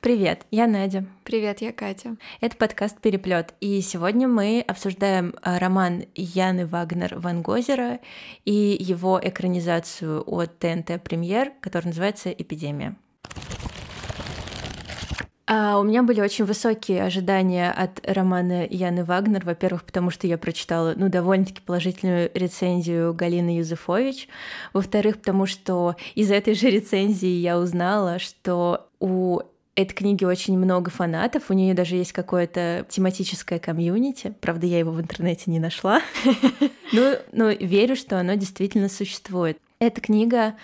Привет, я Надя. Привет, я Катя. Это подкаст Переплет, и сегодня мы обсуждаем а, роман Яны Вагнер Ван Гозера и его экранизацию от ТНТ Премьер, который называется «Эпидемия». А у меня были очень высокие ожидания от романа Яны Вагнер. Во-первых, потому что я прочитала, ну, довольно-таки положительную рецензию Галины Юзефович. Во-вторых, потому что из этой же рецензии я узнала, что у этой книги очень много фанатов, у нее даже есть какое-то тематическое комьюнити. Правда, я его в интернете не нашла. Ну, но верю, что оно действительно существует. Эта книга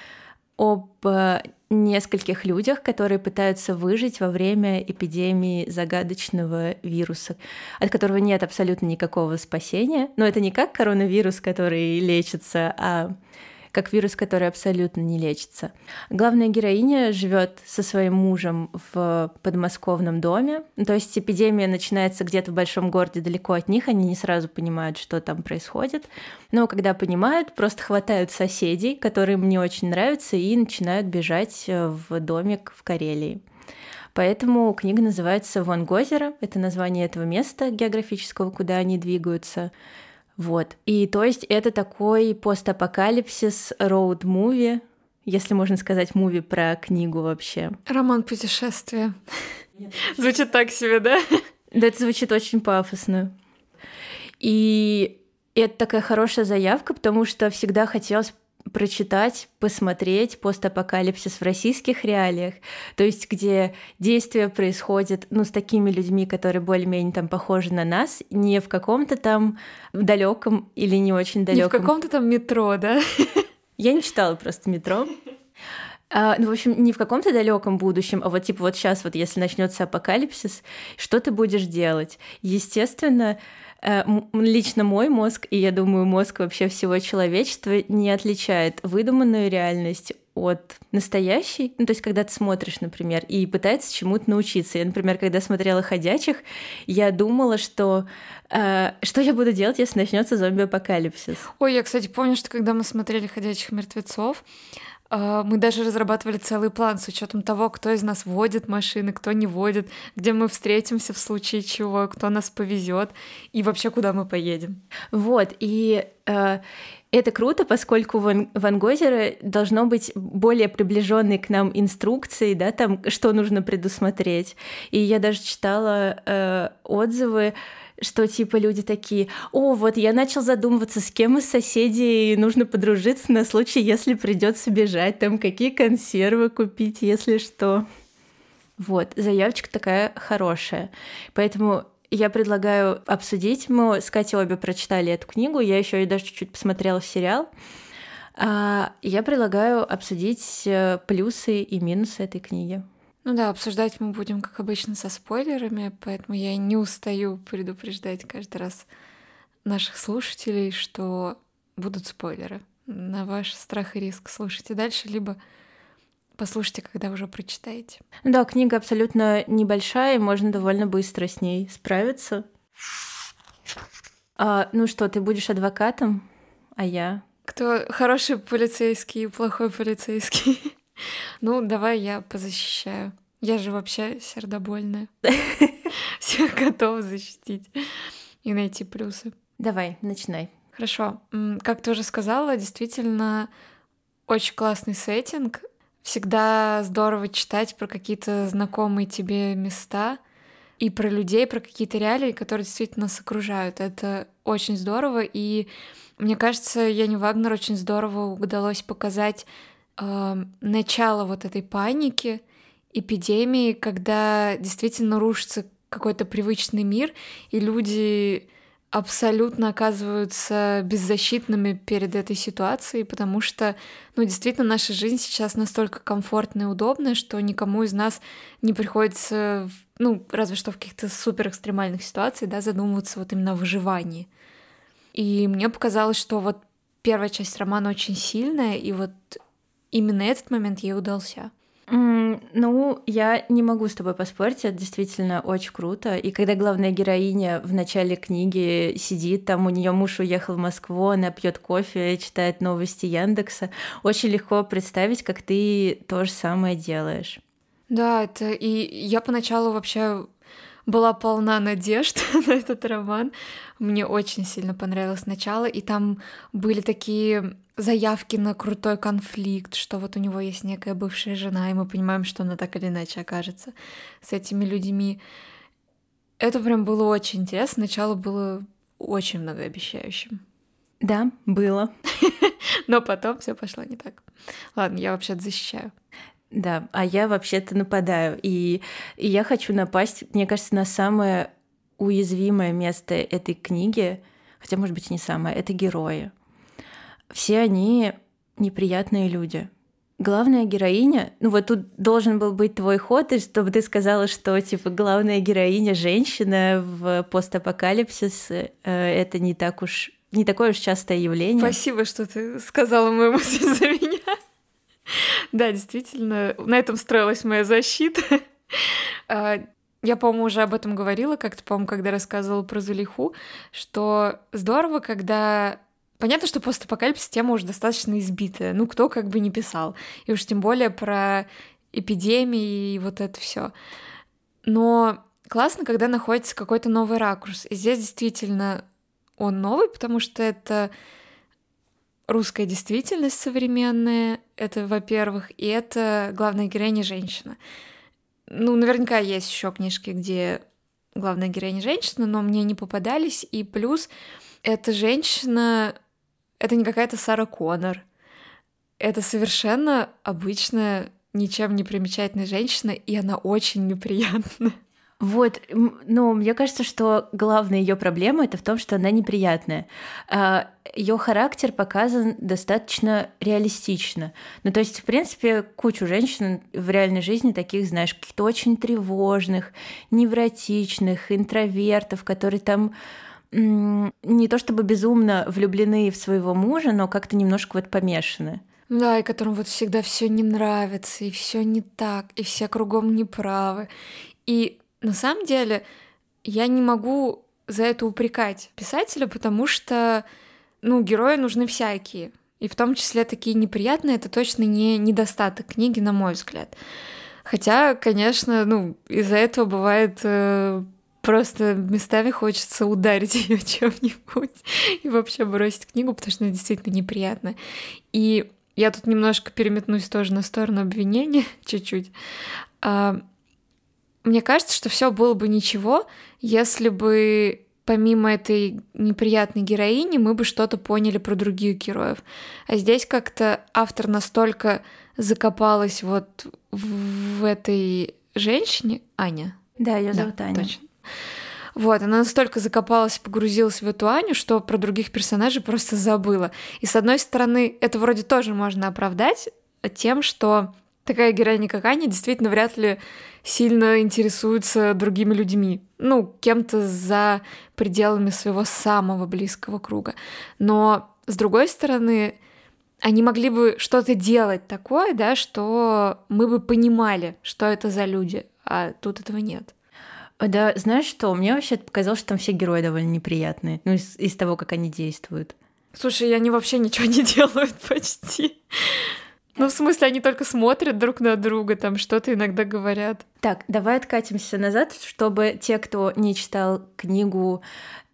об э, нескольких людях, которые пытаются выжить во время эпидемии загадочного вируса, от которого нет абсолютно никакого спасения. Но это не как коронавирус, который лечится, а как вирус, который абсолютно не лечится. Главная героиня живет со своим мужем в подмосковном доме. То есть эпидемия начинается где-то в большом городе далеко от них, они не сразу понимают, что там происходит. Но когда понимают, просто хватают соседей, которые им не очень нравятся, и начинают бежать в домик в Карелии. Поэтому книга называется «Вон Гозера». Это название этого места географического, куда они двигаются. Вот. И то есть это такой постапокалипсис роуд-муви, если можно сказать муви про книгу вообще. Роман путешествия. Звучит так себе, да? Да, это звучит очень пафосно. И это такая хорошая заявка, потому что всегда хотелось прочитать, посмотреть постапокалипсис в российских реалиях, то есть где действие происходит ну, с такими людьми, которые более-менее там похожи на нас, не в каком-то там далеком или не очень далеком. Не в каком-то там метро, да? Я не читала просто метро. А, ну, в общем, не в каком-то далеком будущем, а вот типа вот сейчас, вот если начнется апокалипсис, что ты будешь делать? Естественно, Э, лично мой мозг, и я думаю, мозг вообще всего человечества не отличает выдуманную реальность от настоящей. Ну, то есть, когда ты смотришь, например, и пытается чему-то научиться. Я, например, когда смотрела «Ходячих», я думала, что э, что я буду делать, если начнется зомби-апокалипсис. Ой, я, кстати, помню, что когда мы смотрели «Ходячих мертвецов», мы даже разрабатывали целый план с учетом того, кто из нас водит машины, кто не водит, где мы встретимся в случае чего, кто нас повезет и вообще куда мы поедем. Вот, и э, это круто, поскольку Ван, Ван Гозера должно быть более приближенной к нам инструкции, да, там, что нужно предусмотреть. И я даже читала э, отзывы, что типа люди такие, о, вот я начал задумываться, с кем из соседей нужно подружиться на случай, если придется бежать, там какие консервы купить, если что. Вот, заявочка такая хорошая. Поэтому я предлагаю обсудить. Мы с Катей обе прочитали эту книгу, я еще и даже чуть-чуть посмотрела сериал. А, я предлагаю обсудить э, плюсы и минусы этой книги. Ну да, обсуждать мы будем, как обычно, со спойлерами, поэтому я не устаю предупреждать каждый раз наших слушателей, что будут спойлеры. На ваш страх и риск слушайте дальше, либо послушайте, когда уже прочитаете. Да, книга абсолютно небольшая, и можно довольно быстро с ней справиться. А, ну что, ты будешь адвокатом, а я? Кто хороший полицейский и плохой полицейский? Ну, давай я позащищаю. Я же вообще сердобольная. Всех готова защитить и найти плюсы. Давай, начинай. Хорошо. Как ты уже сказала, действительно очень классный сеттинг. Всегда здорово читать про какие-то знакомые тебе места и про людей, про какие-то реалии, которые действительно нас окружают. Это очень здорово, и мне кажется, Яне Вагнер очень здорово удалось показать э, начало вот этой паники, эпидемии, когда действительно рушится какой-то привычный мир, и люди абсолютно оказываются беззащитными перед этой ситуацией, потому что, ну, действительно, наша жизнь сейчас настолько комфортная и удобная, что никому из нас не приходится, ну, разве что в каких-то супер экстремальных ситуациях, да, задумываться вот именно о выживании. И мне показалось, что вот первая часть романа очень сильная, и вот именно этот момент ей удался. Mm, ну, я не могу с тобой поспорить, это действительно очень круто. И когда главная героиня в начале книги сидит, там у нее муж уехал в Москву, она пьет кофе, читает новости Яндекса, очень легко представить, как ты то же самое делаешь. Да, это и я поначалу вообще была полна надежд на этот роман. Мне очень сильно понравилось начало, и там были такие заявки на крутой конфликт, что вот у него есть некая бывшая жена, и мы понимаем, что она так или иначе окажется с этими людьми. Это прям было очень интересно. Начало было очень многообещающим. Да, было. Но потом все пошло не так. Ладно, я вообще-то защищаю. Да, а я вообще-то нападаю. И, и я хочу напасть, мне кажется, на самое уязвимое место этой книги, хотя, может быть, не самое, это герои. Все они неприятные люди. Главная героиня, ну вот тут должен был быть твой ход, и чтобы ты сказала, что типа главная героиня женщина в постапокалипсис, э, это не так уж не такое уж частое явление. Спасибо, что ты сказала мысль за меня. Да, действительно, на этом строилась моя защита. А, я, по-моему, уже об этом говорила как-то, по-моему, когда рассказывала про Зулиху, что здорово, когда Понятно, что постапокалипсис тема уже достаточно избитая. Ну, кто как бы не писал. И уж тем более про эпидемии и вот это все. Но классно, когда находится какой-то новый ракурс. И здесь действительно он новый, потому что это русская действительность современная, это, во-первых, и это главная героиня женщина. Ну, наверняка есть еще книжки, где главная героиня женщина, но мне не попадались. И плюс эта женщина, это не какая-то Сара Коннор. Это совершенно обычная, ничем не примечательная женщина, и она очень неприятная. Вот, ну, мне кажется, что главная ее проблема это в том, что она неприятная. А, ее характер показан достаточно реалистично. Ну, то есть, в принципе, кучу женщин в реальной жизни таких, знаешь, каких-то очень тревожных, невротичных, интровертов, которые там не то чтобы безумно влюблены в своего мужа, но как-то немножко вот помешаны. Да, и которым вот всегда все не нравится, и все не так, и все кругом неправы. И на самом деле я не могу за это упрекать писателя, потому что, ну, герои нужны всякие. И в том числе такие неприятные, это точно не недостаток книги, на мой взгляд. Хотя, конечно, ну, из-за этого бывает э, просто местами хочется ударить ее чем-нибудь и вообще бросить книгу, потому что она действительно неприятная. И я тут немножко переметнусь тоже на сторону обвинения, чуть-чуть. А, мне кажется, что все было бы ничего, если бы помимо этой неприятной героини мы бы что-то поняли про других героев. А здесь как-то автор настолько закопалась вот в этой женщине, Аня. Да, ее зовут да, Аня. Точно. Вот, она настолько закопалась, погрузилась в эту Аню, что про других персонажей просто забыла. И с одной стороны, это вроде тоже можно оправдать тем, что такая героиня, как Аня, действительно вряд ли сильно интересуется другими людьми, ну, кем-то за пределами своего самого близкого круга. Но, с другой стороны, они могли бы что-то делать такое, да, что мы бы понимали, что это за люди, а тут этого нет. Да, знаешь что, мне вообще показалось, что там все герои довольно неприятные, ну, из, из того, как они действуют. Слушай, они вообще ничего не делают почти. Ну, в смысле, они только смотрят друг на друга, там что-то иногда говорят. Так, давай откатимся назад, чтобы те, кто не читал книгу,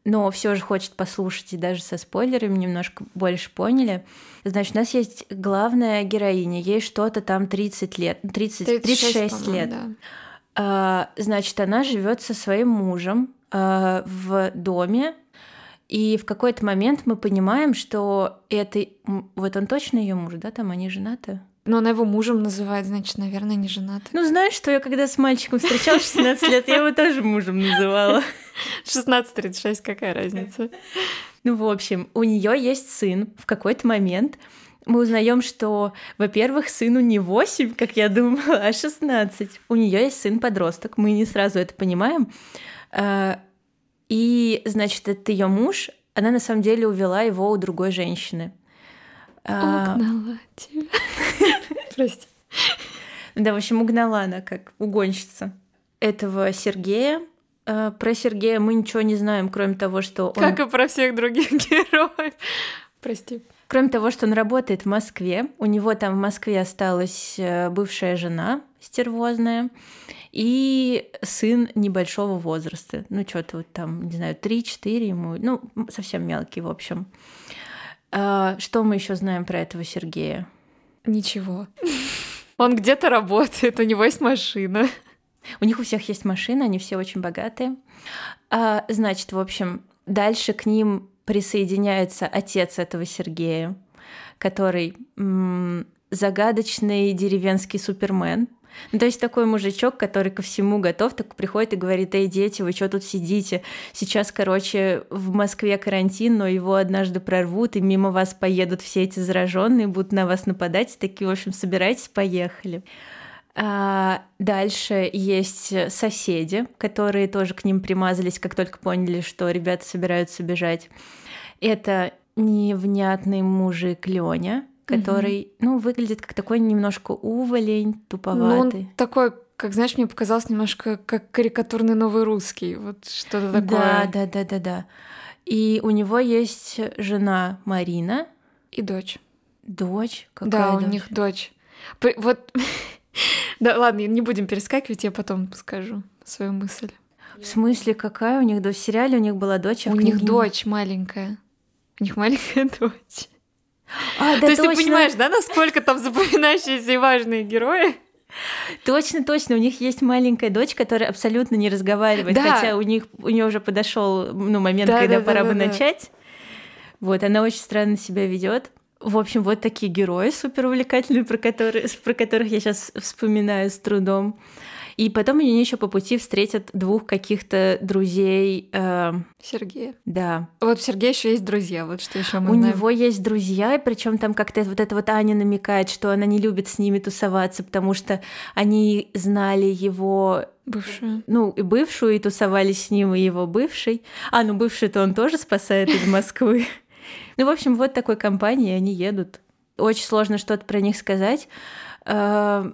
но все же хочет послушать и даже со спойлерами немножко больше поняли. Значит, у нас есть главная героиня, ей что-то там 30 лет, 30, 36, 36 лет. Да. А, значит, она живет со своим мужем а, в доме, и в какой-то момент мы понимаем, что это... Вот он точно ее муж, да? Там они женаты? Но она его мужем называет, значит, наверное, не женаты. Ну, знаешь, что я когда с мальчиком встречалась 16 лет, я его тоже мужем называла. 16-36, какая разница? Ну, в общем, у нее есть сын. В какой-то момент мы узнаем, что, во-первых, сыну не 8, как я думала, а 16. У нее есть сын-подросток. Мы не сразу это понимаем. И, значит, это ее муж, она на самом деле увела его у другой женщины. А, угнала тебя. Прости. Да, в общем, угнала она как угонщица этого Сергея. А, про Сергея мы ничего не знаем, кроме того, что он... Как и про всех других героев. Прости. Кроме того, что он работает в Москве, у него там в Москве осталась э, бывшая жена, стервозная, и сын небольшого возраста. Ну, что-то вот там, не знаю, 3-4 ему, ну, совсем мелкий, в общем. А, что мы еще знаем про этого Сергея? Ничего. Он где-то работает, у него есть машина. У них у всех есть машина, они все очень богатые. А, значит, в общем, дальше к ним присоединяется отец этого Сергея, который м- загадочный деревенский супермен. Ну, то есть такой мужичок, который ко всему готов, так приходит и говорит, эй, дети, вы что тут сидите? Сейчас, короче, в Москве карантин, но его однажды прорвут, и мимо вас поедут все эти зараженные, будут на вас нападать. Такие, в общем, собирайтесь, поехали. А дальше есть соседи, которые тоже к ним примазались, как только поняли, что ребята собираются бежать. Это невнятный мужик Леня, который, угу. ну, выглядит как такой немножко уволень, туповатый. Ну, он такой, как знаешь, мне показалось немножко как карикатурный новый русский, вот что-то такое. Да, да, да, да, да. И у него есть жена Марина и дочь. Дочь? Какая да, дочь? у них дочь. Вот, да, ладно, не будем перескакивать, я потом скажу свою мысль. В смысле, какая у них дочь? В сериале у них была дочь, а у них дочь маленькая. У них маленькая дочь. А, да, То есть точно. ты понимаешь, да, насколько там запоминающиеся и важные герои? Точно, точно. У них есть маленькая дочь, которая абсолютно не разговаривает, да. хотя у них у нее уже подошел ну, момент, да, когда да, пора да, бы да, начать. Вот, она очень странно себя ведет. В общем, вот такие герои супер увлекательные, про, которые, про которых я сейчас вспоминаю с трудом. И потом они еще по пути встретят двух каких-то друзей. Э... Сергея. Да. Вот у Сергея еще есть друзья, вот что еще мы У знаем. него есть друзья, причем там как-то вот эта вот Аня намекает, что она не любит с ними тусоваться, потому что они знали его Бывшую. Ну, и бывшую, и тусовались с ним, и его бывший. А, ну бывший-то он тоже спасает из Москвы. Ну, в общем, вот такой компании они едут. Очень сложно что-то про них сказать. Э,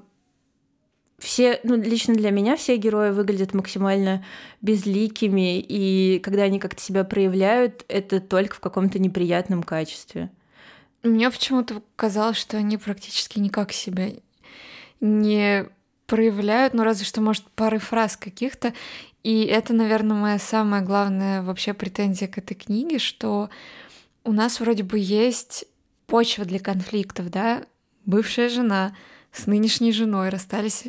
все, ну, лично для меня все герои выглядят максимально безликими, и когда они как-то себя проявляют, это только в каком-то неприятном качестве. Мне почему-то казалось, что они практически никак себя не проявляют, ну разве что, может, пары фраз каких-то. И это, наверное, моя самая главная вообще претензия к этой книге, что у нас вроде бы есть почва для конфликтов, да? Бывшая жена с нынешней женой расстались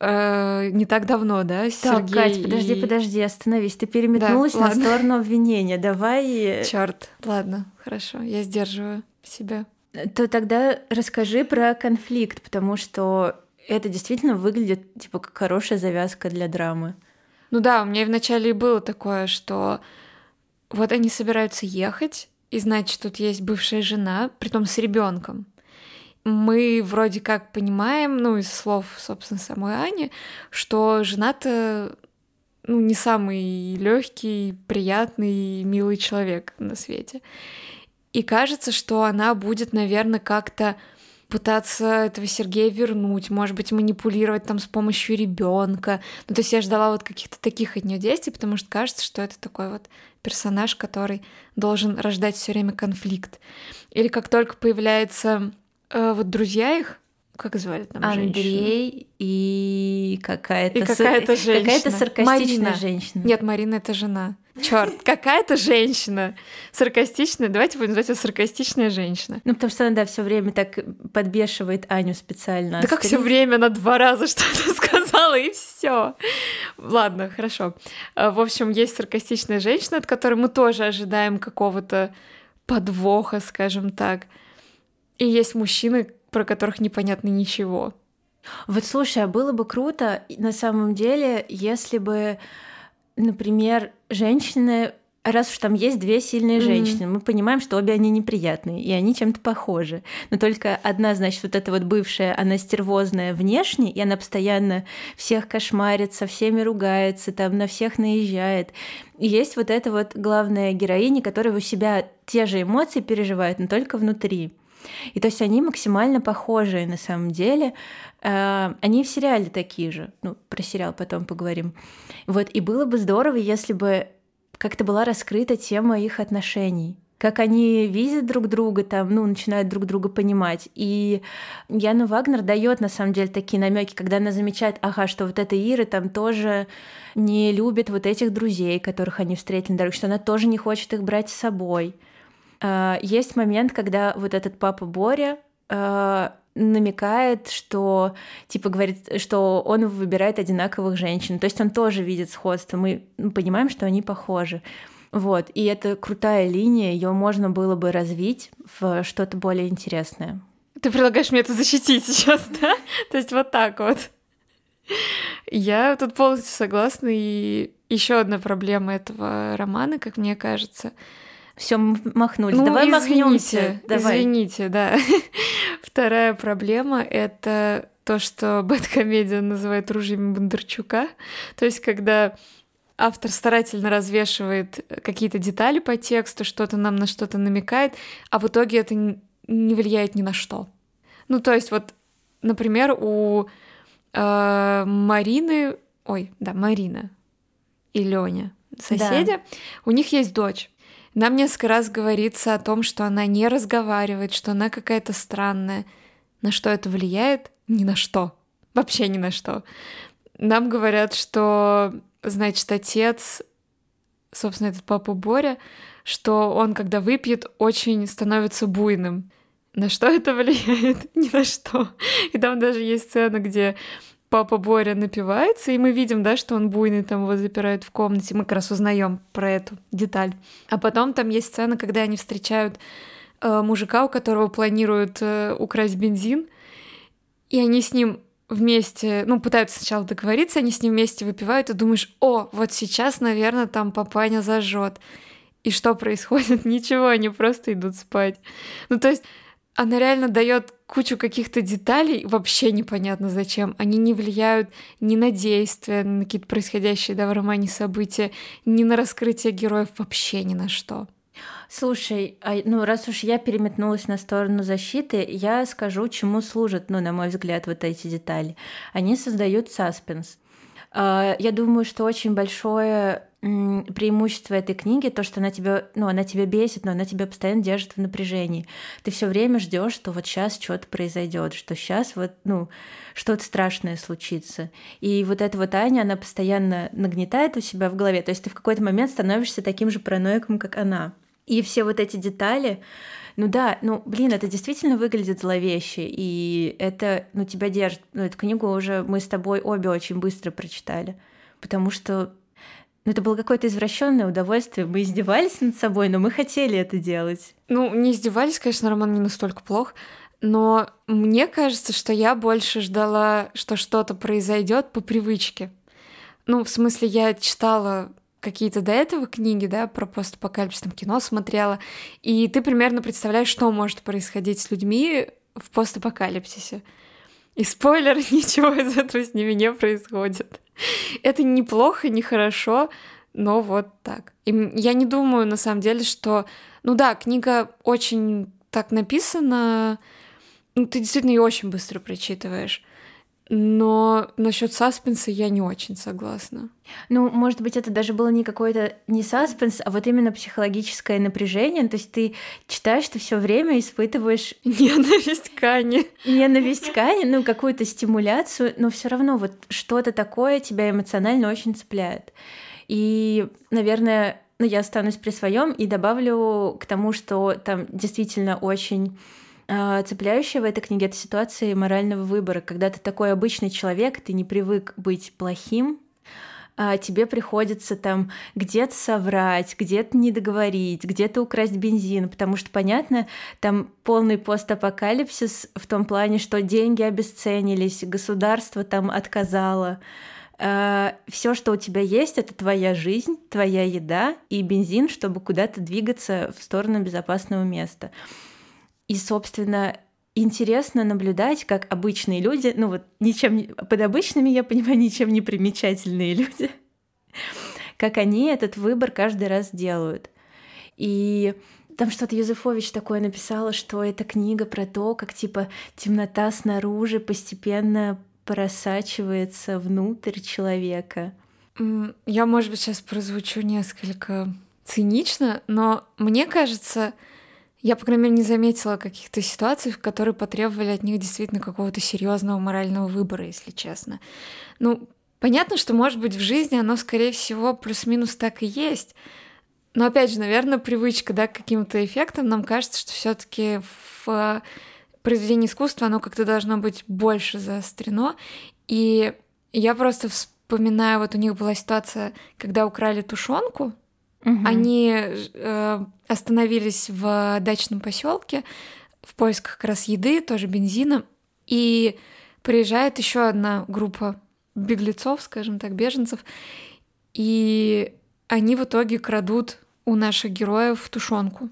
э, не так давно, да, так, Сергей Кать, подожди, и... подожди, остановись. Ты переметнулась да, на ладно. сторону обвинения. Давай... Черт, ладно, хорошо, я сдерживаю себя. То тогда расскажи про конфликт, потому что это действительно выглядит типа как хорошая завязка для драмы. Ну да, у меня и вначале было такое, что вот они собираются ехать, и значит, тут есть бывшая жена, притом с ребенком мы вроде как понимаем, ну, из слов, собственно, самой Ани, что жена-то ну, не самый легкий, приятный, милый человек на свете. И кажется, что она будет, наверное, как-то пытаться этого Сергея вернуть, может быть, манипулировать там с помощью ребенка. Ну, то есть я ждала вот каких-то таких от нее действий, потому что кажется, что это такой вот персонаж, который должен рождать все время конфликт. Или как только появляется а, вот друзья их, как звали там Андрей женщину? и какая-то и какая-то женщина. Какая-то саркастичная Марина. женщина. Нет, Марина это жена. Черт, какая-то женщина саркастичная. Давайте будем называть ее саркастичная женщина. Ну, потому что она, да, все время так подбешивает Аню специально. Да как все время она два раза что-то сказала, и все. Ладно, хорошо. А, в общем, есть саркастичная женщина, от которой мы тоже ожидаем какого-то подвоха, скажем так. И есть мужчины, про которых непонятно ничего. Вот слушай, а было бы круто на самом деле, если бы, например, женщины раз уж там есть две сильные женщины, mm-hmm. мы понимаем, что обе они неприятные, и они чем-то похожи. Но только одна, значит, вот эта вот бывшая, она стервозная внешне, и она постоянно всех кошмарит, со всеми ругается, там на всех наезжает. И есть вот эта вот главная героиня, которая у себя те же эмоции переживает, но только внутри. И то есть они максимально похожие на самом деле. Э, они в сериале такие же. Ну, про сериал потом поговорим. Вот, и было бы здорово, если бы как-то была раскрыта тема их отношений. как они видят друг друга, там, ну, начинают друг друга понимать. И Яна Вагнер дает на самом деле такие намеки, когда она замечает, ага, что вот эта Ира там тоже не любит вот этих друзей, которых они встретили на дороге, что она тоже не хочет их брать с собой. А, есть момент, когда вот этот папа Боря а, намекает, что, типа, говорит, что он выбирает одинаковых женщин. То есть он тоже видит сходство. Мы понимаем, что они похожи. Вот, и это крутая линия, ее можно было бы развить в что-то более интересное. Ты предлагаешь мне это защитить сейчас, да? То есть вот так вот. Я тут полностью согласна. И еще одна проблема этого романа, как мне кажется, все махнулись. Ну, Давай извините, махнемся. Давай. Извините, да. Вторая проблема это то, что Бэткомедиан называет ружьями Бондарчука. То есть, когда автор старательно развешивает какие-то детали по тексту, что-то нам на что-то намекает, а в итоге это не влияет ни на что. Ну, то есть, вот, например, у э, Марины, ой, да, Марина и Леня, соседи, да. у них есть дочь. Нам несколько раз говорится о том, что она не разговаривает, что она какая-то странная. На что это влияет? Ни на что. Вообще ни на что. Нам говорят, что, значит, отец, собственно, этот папа Боря, что он, когда выпьет, очень становится буйным. На что это влияет? Ни на что. И там даже есть сцена, где папа Боря напивается, и мы видим, да, что он буйный, там его запирают в комнате. Мы как раз узнаем про эту деталь. А потом там есть сцена, когда они встречают э, мужика, у которого планируют э, украсть бензин, и они с ним вместе, ну, пытаются сначала договориться, они с ним вместе выпивают, и думаешь, о, вот сейчас, наверное, там папаня зажжет. И что происходит? Ничего, они просто идут спать. Ну, то есть она реально дает кучу каких-то деталей, вообще непонятно зачем. Они не влияют ни на действия, на какие-то происходящие да, в романе события, ни на раскрытие героев, вообще ни на что. Слушай, а, ну раз уж я переметнулась на сторону защиты, я скажу, чему служат, ну, на мой взгляд, вот эти детали. Они создают саспенс. А, я думаю, что очень большое преимущество этой книги то, что она тебя, ну, она тебя бесит, но она тебя постоянно держит в напряжении. Ты все время ждешь, что вот сейчас что-то произойдет, что сейчас вот, ну, что-то страшное случится. И вот эта вот Аня, она постоянно нагнетает у себя в голове. То есть ты в какой-то момент становишься таким же параноиком, как она. И все вот эти детали, ну да, ну блин, это действительно выглядит зловеще, и это, ну тебя держит. Ну эту книгу уже мы с тобой обе очень быстро прочитали, потому что ну, это было какое-то извращенное удовольствие. Мы издевались над собой, но мы хотели это делать. Ну, не издевались, конечно, роман не настолько плох. Но мне кажется, что я больше ждала, что что-то произойдет по привычке. Ну, в смысле, я читала какие-то до этого книги, да, про постапокалипсис, там кино смотрела, и ты примерно представляешь, что может происходить с людьми в постапокалипсисе. И спойлер, ничего из этого с ними не происходит. Это неплохо, не хорошо, но вот так. И я не думаю, на самом деле, что... Ну да, книга очень так написана, ну, ты действительно ее очень быстро прочитываешь. Но насчет саспенса я не очень согласна. Ну, может быть, это даже было не какой-то не саспенс, а вот именно психологическое напряжение. То есть ты читаешь, ты все время испытываешь ненависть к Ане. Ненависть к Ане, ну, какую-то стимуляцию, но все равно вот что-то такое тебя эмоционально очень цепляет. И, наверное, ну, я останусь при своем и добавлю к тому, что там действительно очень а, цепляющая в этой книге это ситуация морального выбора, когда ты такой обычный человек, ты не привык быть плохим, а тебе приходится там где-то соврать, где-то не договорить, где-то украсть бензин, потому что, понятно, там полный постапокалипсис в том плане, что деньги обесценились, государство там отказало. Uh, все, что у тебя есть, это твоя жизнь, твоя еда и бензин, чтобы куда-то двигаться в сторону безопасного места. И, собственно, интересно наблюдать, как обычные люди, ну вот ничем под обычными я понимаю ничем не примечательные люди, как они этот выбор каждый раз делают. И там что-то Юзефович такое написала, что это книга про то, как типа темнота снаружи постепенно просачивается внутрь человека. Я, может быть, сейчас прозвучу несколько цинично, но мне кажется, я, по крайней мере, не заметила каких-то ситуаций, которые потребовали от них действительно какого-то серьезного морального выбора, если честно. Ну, понятно, что, может быть, в жизни оно, скорее всего, плюс-минус так и есть. Но опять же, наверное, привычка да, к каким-то эффектам, нам кажется, что все-таки в произведении искусства оно как-то должно быть больше заострено. И я просто вспоминаю, вот у них была ситуация, когда украли тушенку, Угу. Они э, остановились в дачном поселке в поисках как раз еды, тоже бензина, и приезжает еще одна группа беглецов, скажем так, беженцев, и они в итоге крадут у наших героев тушенку.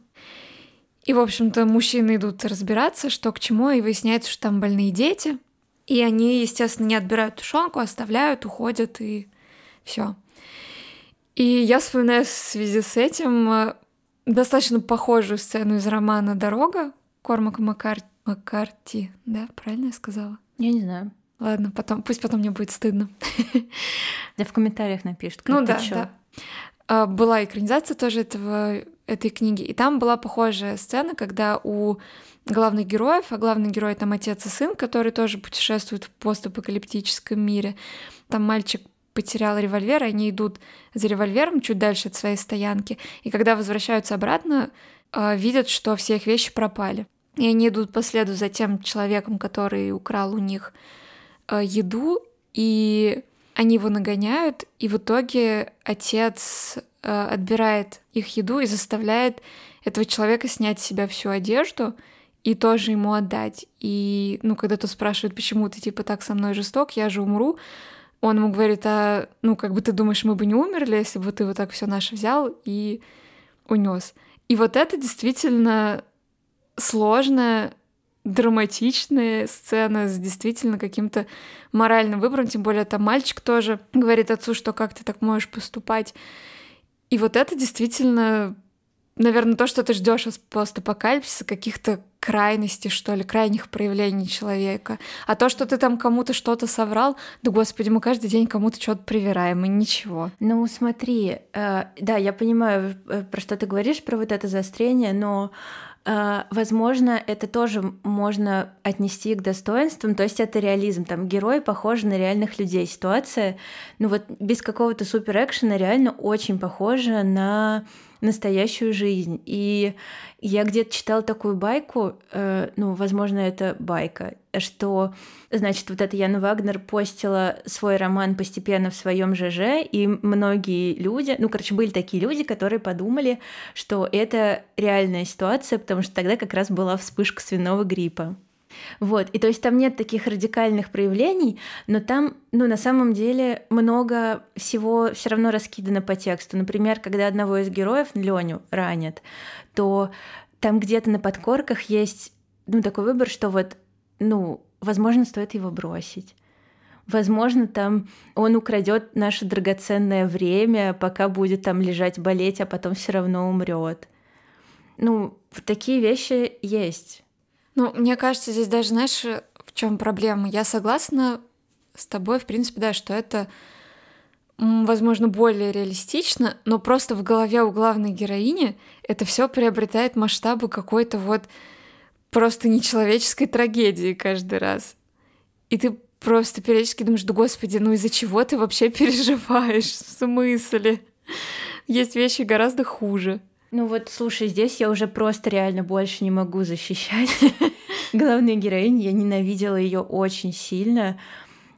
И, в общем-то, мужчины идут разбираться, что к чему, и выясняется, что там больные дети. И они, естественно, не отбирают тушенку, оставляют, уходят, и все. И я вспоминаю в связи с этим э, достаточно похожую сцену из романа «Дорога» Кормака Маккар... Маккарти, да, правильно я сказала? Я не знаю. Ладно, потом, пусть потом мне будет стыдно. Да в комментариях напишут. Ну да, чё. да. А, была экранизация тоже этого, этой книги, и там была похожая сцена, когда у главных героев, а главный герой там отец и сын, который тоже путешествуют в постапокалиптическом мире. Там мальчик потерял револьвер, они идут за револьвером чуть дальше от своей стоянки, и когда возвращаются обратно, а, видят, что все их вещи пропали. И они идут по следу за тем человеком, который украл у них а, еду, и они его нагоняют, и в итоге отец а, отбирает их еду и заставляет этого человека снять с себя всю одежду и тоже ему отдать. И, ну, когда тот спрашивает, почему ты, типа, так со мной жесток, я же умру, он ему говорит, а, ну, как бы ты думаешь, мы бы не умерли, если бы ты вот так все наше взял и унес. И вот это действительно сложная, драматичная сцена с действительно каким-то моральным выбором, тем более там мальчик тоже говорит отцу, что как ты так можешь поступать. И вот это действительно наверное, то, что ты ждешь от постапокалипсиса, каких-то крайностей, что ли, крайних проявлений человека. А то, что ты там кому-то что-то соврал, да господи, мы каждый день кому-то что-то привираем, и ничего. Ну, смотри, э, да, я понимаю, э, про что ты говоришь, про вот это заострение, но э, возможно, это тоже можно отнести к достоинствам, то есть это реализм. Там герои похожи на реальных людей. Ситуация, ну вот без какого-то супер экшена реально очень похожа на настоящую жизнь. И я где-то читала такую байку, э, ну, возможно, это байка, что, значит, вот эта Яна Вагнер постила свой роман постепенно в своем ЖЖ, и многие люди, ну, короче, были такие люди, которые подумали, что это реальная ситуация, потому что тогда как раз была вспышка свиного гриппа. Вот, и то есть там нет таких радикальных проявлений, но там, ну, на самом деле много всего все равно раскидано по тексту. Например, когда одного из героев, Леню, ранят, то там где-то на подкорках есть, ну, такой выбор, что вот, ну, возможно, стоит его бросить. Возможно, там он украдет наше драгоценное время, пока будет там лежать болеть, а потом все равно умрет. Ну, такие вещи есть. Ну, мне кажется, здесь даже, знаешь, в чем проблема? Я согласна с тобой, в принципе, да, что это, возможно, более реалистично, но просто в голове у главной героини это все приобретает масштабы какой-то вот просто нечеловеческой трагедии каждый раз. И ты просто периодически думаешь, да господи, ну из-за чего ты вообще переживаешь? В смысле? Есть вещи гораздо хуже. Ну вот, слушай, здесь я уже просто реально больше не могу защищать главную героиню. Я ненавидела ее очень сильно.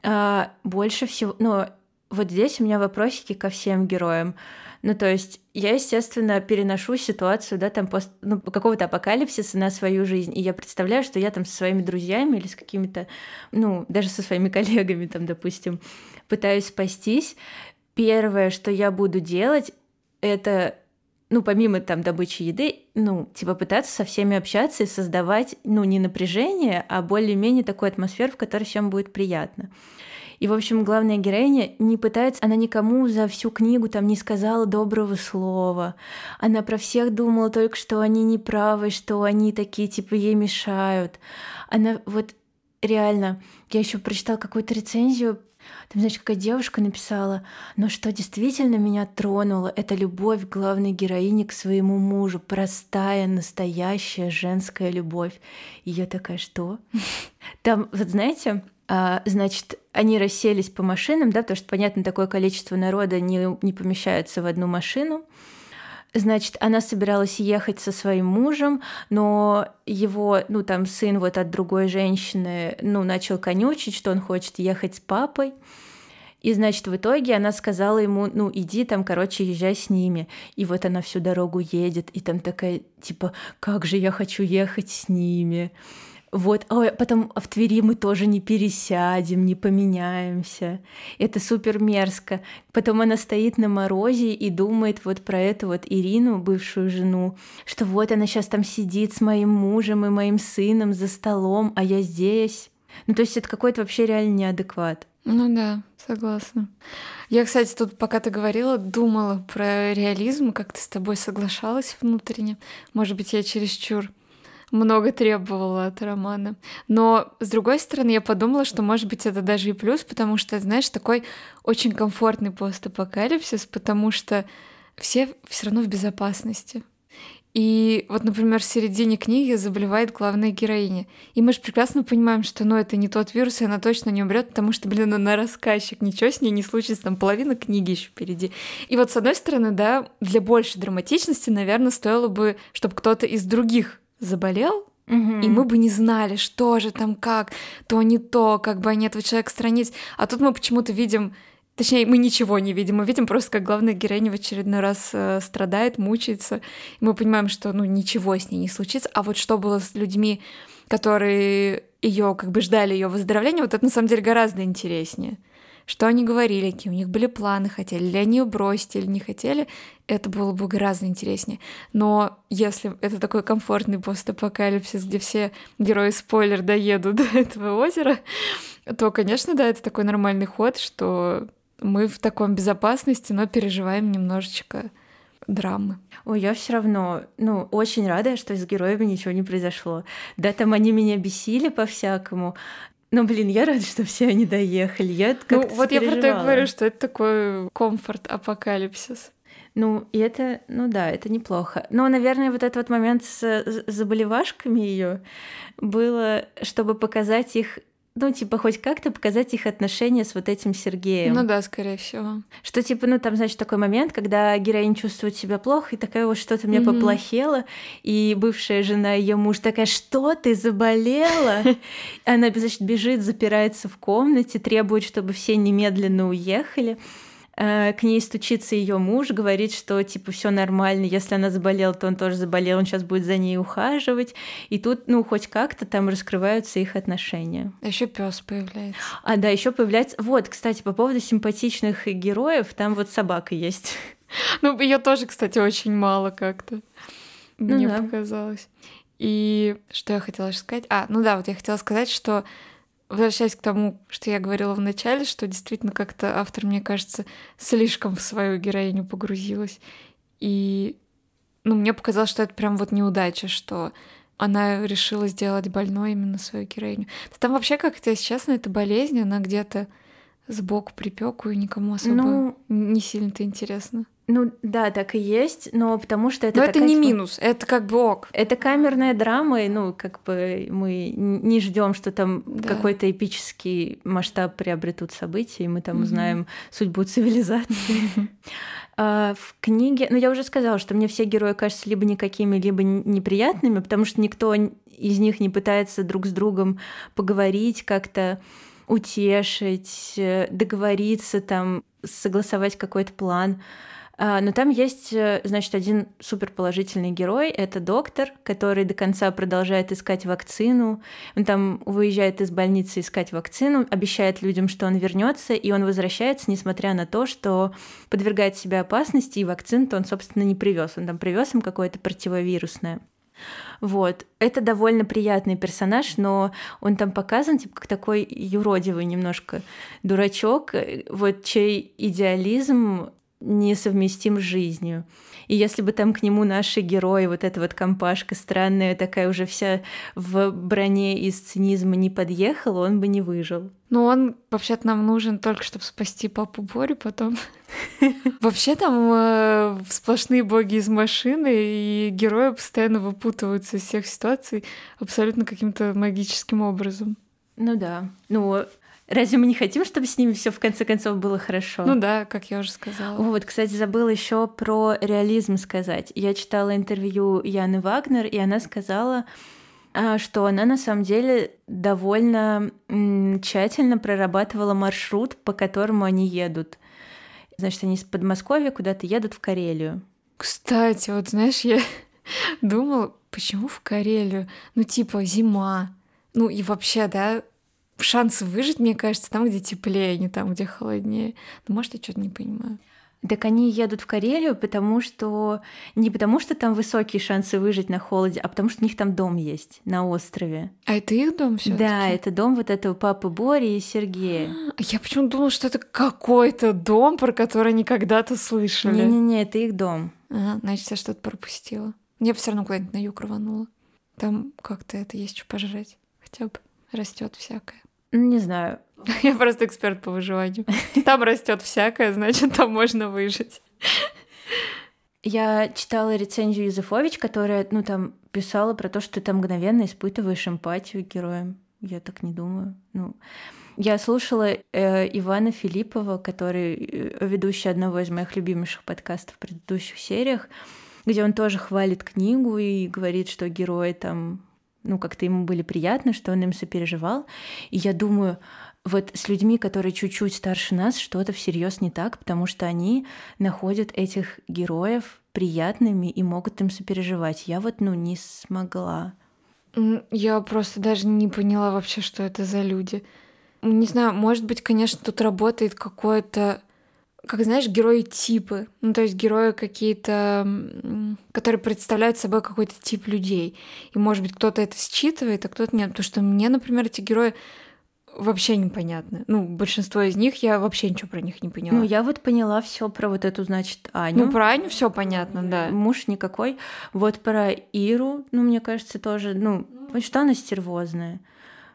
А, больше всего... Ну, вот здесь у меня вопросики ко всем героям. Ну, то есть я, естественно, переношу ситуацию, да, там, пост, ну, какого-то апокалипсиса на свою жизнь, и я представляю, что я там со своими друзьями или с какими-то, ну, даже со своими коллегами, там, допустим, пытаюсь спастись. Первое, что я буду делать, это ну, помимо там добычи еды, ну, типа пытаться со всеми общаться и создавать, ну, не напряжение, а более-менее такую атмосферу, в которой всем будет приятно. И, в общем, главная героиня не пытается, она никому за всю книгу там не сказала доброго слова. Она про всех думала только, что они неправы, что они такие, типа, ей мешают. Она вот реально, я еще прочитала какую-то рецензию Там, знаешь, какая девушка написала, но что действительно меня тронуло, это любовь главной героини к своему мужу, простая, настоящая женская любовь. И я такая, что? Там, вот знаете, а, значит, они расселись по машинам, да, потому что, понятно, такое количество народа не, не помещается в одну машину. Значит, она собиралась ехать со своим мужем, но его, ну, там, сын вот от другой женщины, ну, начал конючить, что он хочет ехать с папой. И, значит, в итоге она сказала ему, ну, иди там, короче, езжай с ними. И вот она всю дорогу едет, и там такая, типа, как же я хочу ехать с ними. Вот, а потом в Твери мы тоже не пересядем, не поменяемся. Это супер мерзко. Потом она стоит на морозе и думает вот про эту вот Ирину, бывшую жену, что вот она сейчас там сидит с моим мужем и моим сыном за столом, а я здесь. Ну, то есть это какой-то вообще реально неадекват. Ну да, согласна. Я, кстати, тут, пока ты говорила, думала про реализм, как-то с тобой соглашалась внутренне. Может быть, я чересчур много требовала от романа. Но, с другой стороны, я подумала, что, может быть, это даже и плюс, потому что, знаешь, такой очень комфортный постапокалипсис, потому что все все равно в безопасности. И вот, например, в середине книги заболевает главная героиня. И мы же прекрасно понимаем, что ну, это не тот вирус, и она точно не умрет, потому что, блин, она рассказчик, ничего с ней не случится, там половина книги еще впереди. И вот, с одной стороны, да, для большей драматичности, наверное, стоило бы, чтобы кто-то из других заболел, Угу. и мы бы не знали, что же там, как, то не то, как бы они этого человека странить. А тут мы почему-то видим, точнее, мы ничего не видим, мы видим просто, как главная героиня в очередной раз э, страдает, мучается, и мы понимаем, что, ну, ничего с ней не случится. А вот что было с людьми, которые ее как бы ждали ее выздоровления, вот это на самом деле гораздо интереснее что они говорили, какие у них были планы, хотели ли они бросить или не хотели, это было бы гораздо интереснее. Но если это такой комфортный постапокалипсис, где все герои спойлер доедут до этого озера, то, конечно, да, это такой нормальный ход, что мы в таком безопасности, но переживаем немножечко драмы. Ой, я все равно, ну, очень рада, что с героями ничего не произошло. Да, там они меня бесили по-всякому, ну, блин, я рада, что все они доехали. Я ну, вот я про то и говорю, что это такой комфорт-апокалипсис. Ну, и это, ну да, это неплохо. Но, наверное, вот этот вот момент с заболевашками ее было, чтобы показать их ну, типа, хоть как-то показать их отношения с вот этим Сергеем. Ну да, скорее всего. Что, типа, ну, там, значит, такой момент, когда героиня чувствует себя плохо, и такая вот что-то мне mm-hmm. поплохело, и бывшая жена, ее муж такая, что ты заболела? Она, значит, бежит, запирается в комнате, требует, чтобы все немедленно уехали. Э, к ней стучится ее муж, говорит, что типа все нормально, если она заболела, то он тоже заболел, он сейчас будет за ней ухаживать. И тут, ну, хоть как-то там раскрываются их отношения. А еще пес появляется. А, да, еще появляется. Вот, кстати, по поводу симпатичных героев, там вот собака есть. Ну, ее тоже, кстати, очень мало как-то. Ну, Мне да. показалось. И что я хотела сказать? А, ну да, вот я хотела сказать, что возвращаясь к тому, что я говорила в начале, что действительно как-то автор, мне кажется, слишком в свою героиню погрузилась. И ну, мне показалось, что это прям вот неудача, что она решила сделать больной именно свою героиню. Там вообще как-то, если честно, эта болезнь, она где-то сбоку припеку, и никому особо ну, не сильно-то интересно. Ну да, так и есть, но потому что это. Но это не типа... минус, это как бы ок. Это камерная драма, и ну как бы мы не ждем, что там да. какой-то эпический масштаб приобретут события, и мы там mm-hmm. узнаем судьбу цивилизации. А, в книге, ну я уже сказала, что мне все герои кажутся либо никакими, либо неприятными, потому что никто из них не пытается друг с другом поговорить, как-то утешить, э, договориться, там согласовать какой-то план. А, но там есть, э, значит, один суперположительный герой. Это доктор, который до конца продолжает искать вакцину. Он там выезжает из больницы искать вакцину, обещает людям, что он вернется, и он возвращается, несмотря на то, что подвергает себя опасности, и вакцину-то он, собственно, не привез. Он там привез им какое-то противовирусное. Вот. Это довольно приятный персонаж, но он там показан типа как такой юродивый немножко дурачок, э, вот чей идеализм несовместим с жизнью. И если бы там к нему наши герои, вот эта вот компашка странная, такая уже вся в броне из цинизма не подъехала, он бы не выжил. Ну, он вообще-то нам нужен только, чтобы спасти папу Борю потом. Вообще там э, сплошные боги из машины, и герои постоянно выпутываются из всех ситуаций абсолютно каким-то магическим образом. Ну да. Ну, Разве мы не хотим, чтобы с ними все в конце концов было хорошо? Ну да, как я уже сказала. Вот, кстати, забыла еще про реализм сказать. Я читала интервью Яны Вагнер, и она сказала, а, что она на самом деле довольно тщательно прорабатывала маршрут, по которому они едут. Значит, они из Подмосковья куда-то едут в Карелию. Кстати, вот знаешь, я думала, почему в Карелию? Ну, типа, зима. Ну и вообще, да, шансы выжить, мне кажется, там, где теплее, а не там, где холоднее. Ну, может, я что-то не понимаю. Так они едут в Карелию, потому что не потому, что там высокие шансы выжить на холоде, а потому что у них там дом есть на острове. А это их дом все? Да, это дом вот этого папы Бори и Сергея. А я почему думала, что это какой-то дом, про который они когда-то слышали. Не-не-не, это их дом. Ага, значит, я что-то пропустила. Я бы все равно куда-нибудь на юг рванула. Там как-то это есть что пожрать. Хотя бы растет всякое. Ну, не знаю. Я просто эксперт по выживанию. Там растет всякое, значит, там можно выжить. Я читала рецензию Юзефович, которая, ну, там писала про то, что ты мгновенно испытываешь эмпатию героям. Я так не думаю. Ну, я слушала э, Ивана Филиппова, который э, ведущий одного из моих любимейших подкастов в предыдущих сериях, где он тоже хвалит книгу и говорит, что герои там ну, как-то ему были приятны, что он им сопереживал. И я думаю, вот с людьми, которые чуть-чуть старше нас, что-то всерьез не так, потому что они находят этих героев приятными и могут им сопереживать. Я вот, ну, не смогла. Я просто даже не поняла вообще, что это за люди. Не знаю, может быть, конечно, тут работает какое-то как знаешь, герои типы. Ну, то есть герои какие-то, которые представляют собой какой-то тип людей. И, может быть, кто-то это считывает, а кто-то нет. Потому что мне, например, эти герои вообще непонятны. Ну, большинство из них я вообще ничего про них не поняла. Ну, я вот поняла все про вот эту, значит, Аню. Ну, про Аню все понятно, да. Муж никакой. Вот про Иру, ну, мне кажется, тоже, ну, что она стервозная.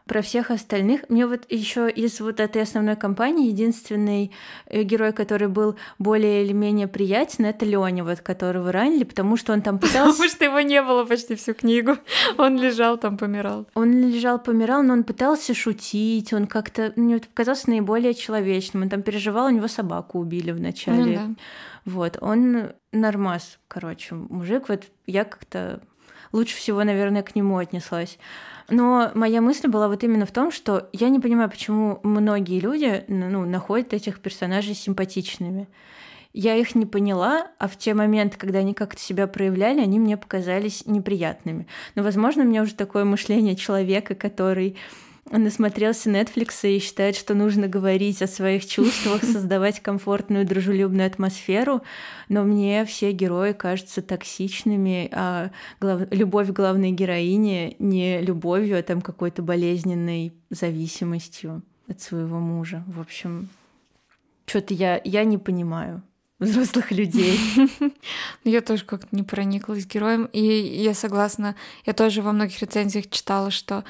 Про всех остальных. Мне вот еще из вот этой основной компании единственный э, герой, который был более или менее приятен, это Лёня, вот которого ранили, потому что он там пытался... Потому что его не было почти всю книгу. Он лежал там, помирал. Он лежал, помирал, но он пытался шутить, он как-то мне показался наиболее человечным. Он там переживал, у него собаку убили вначале. Ну, да. Вот, он нормас, короче, мужик. Вот я как-то лучше всего, наверное, к нему отнеслась. Но моя мысль была вот именно в том, что я не понимаю, почему многие люди ну, находят этих персонажей симпатичными. Я их не поняла, а в те моменты, когда они как-то себя проявляли, они мне показались неприятными. Но, возможно, у меня уже такое мышление человека, который насмотрелся Netflix и считает, что нужно говорить о своих чувствах, создавать комфортную, дружелюбную атмосферу, но мне все герои кажутся токсичными, а глав... любовь главной героини не любовью, а там какой-то болезненной зависимостью от своего мужа. В общем, что-то я, я не понимаю взрослых людей. Я тоже как-то не прониклась героем. И я согласна, я тоже во многих рецензиях читала, что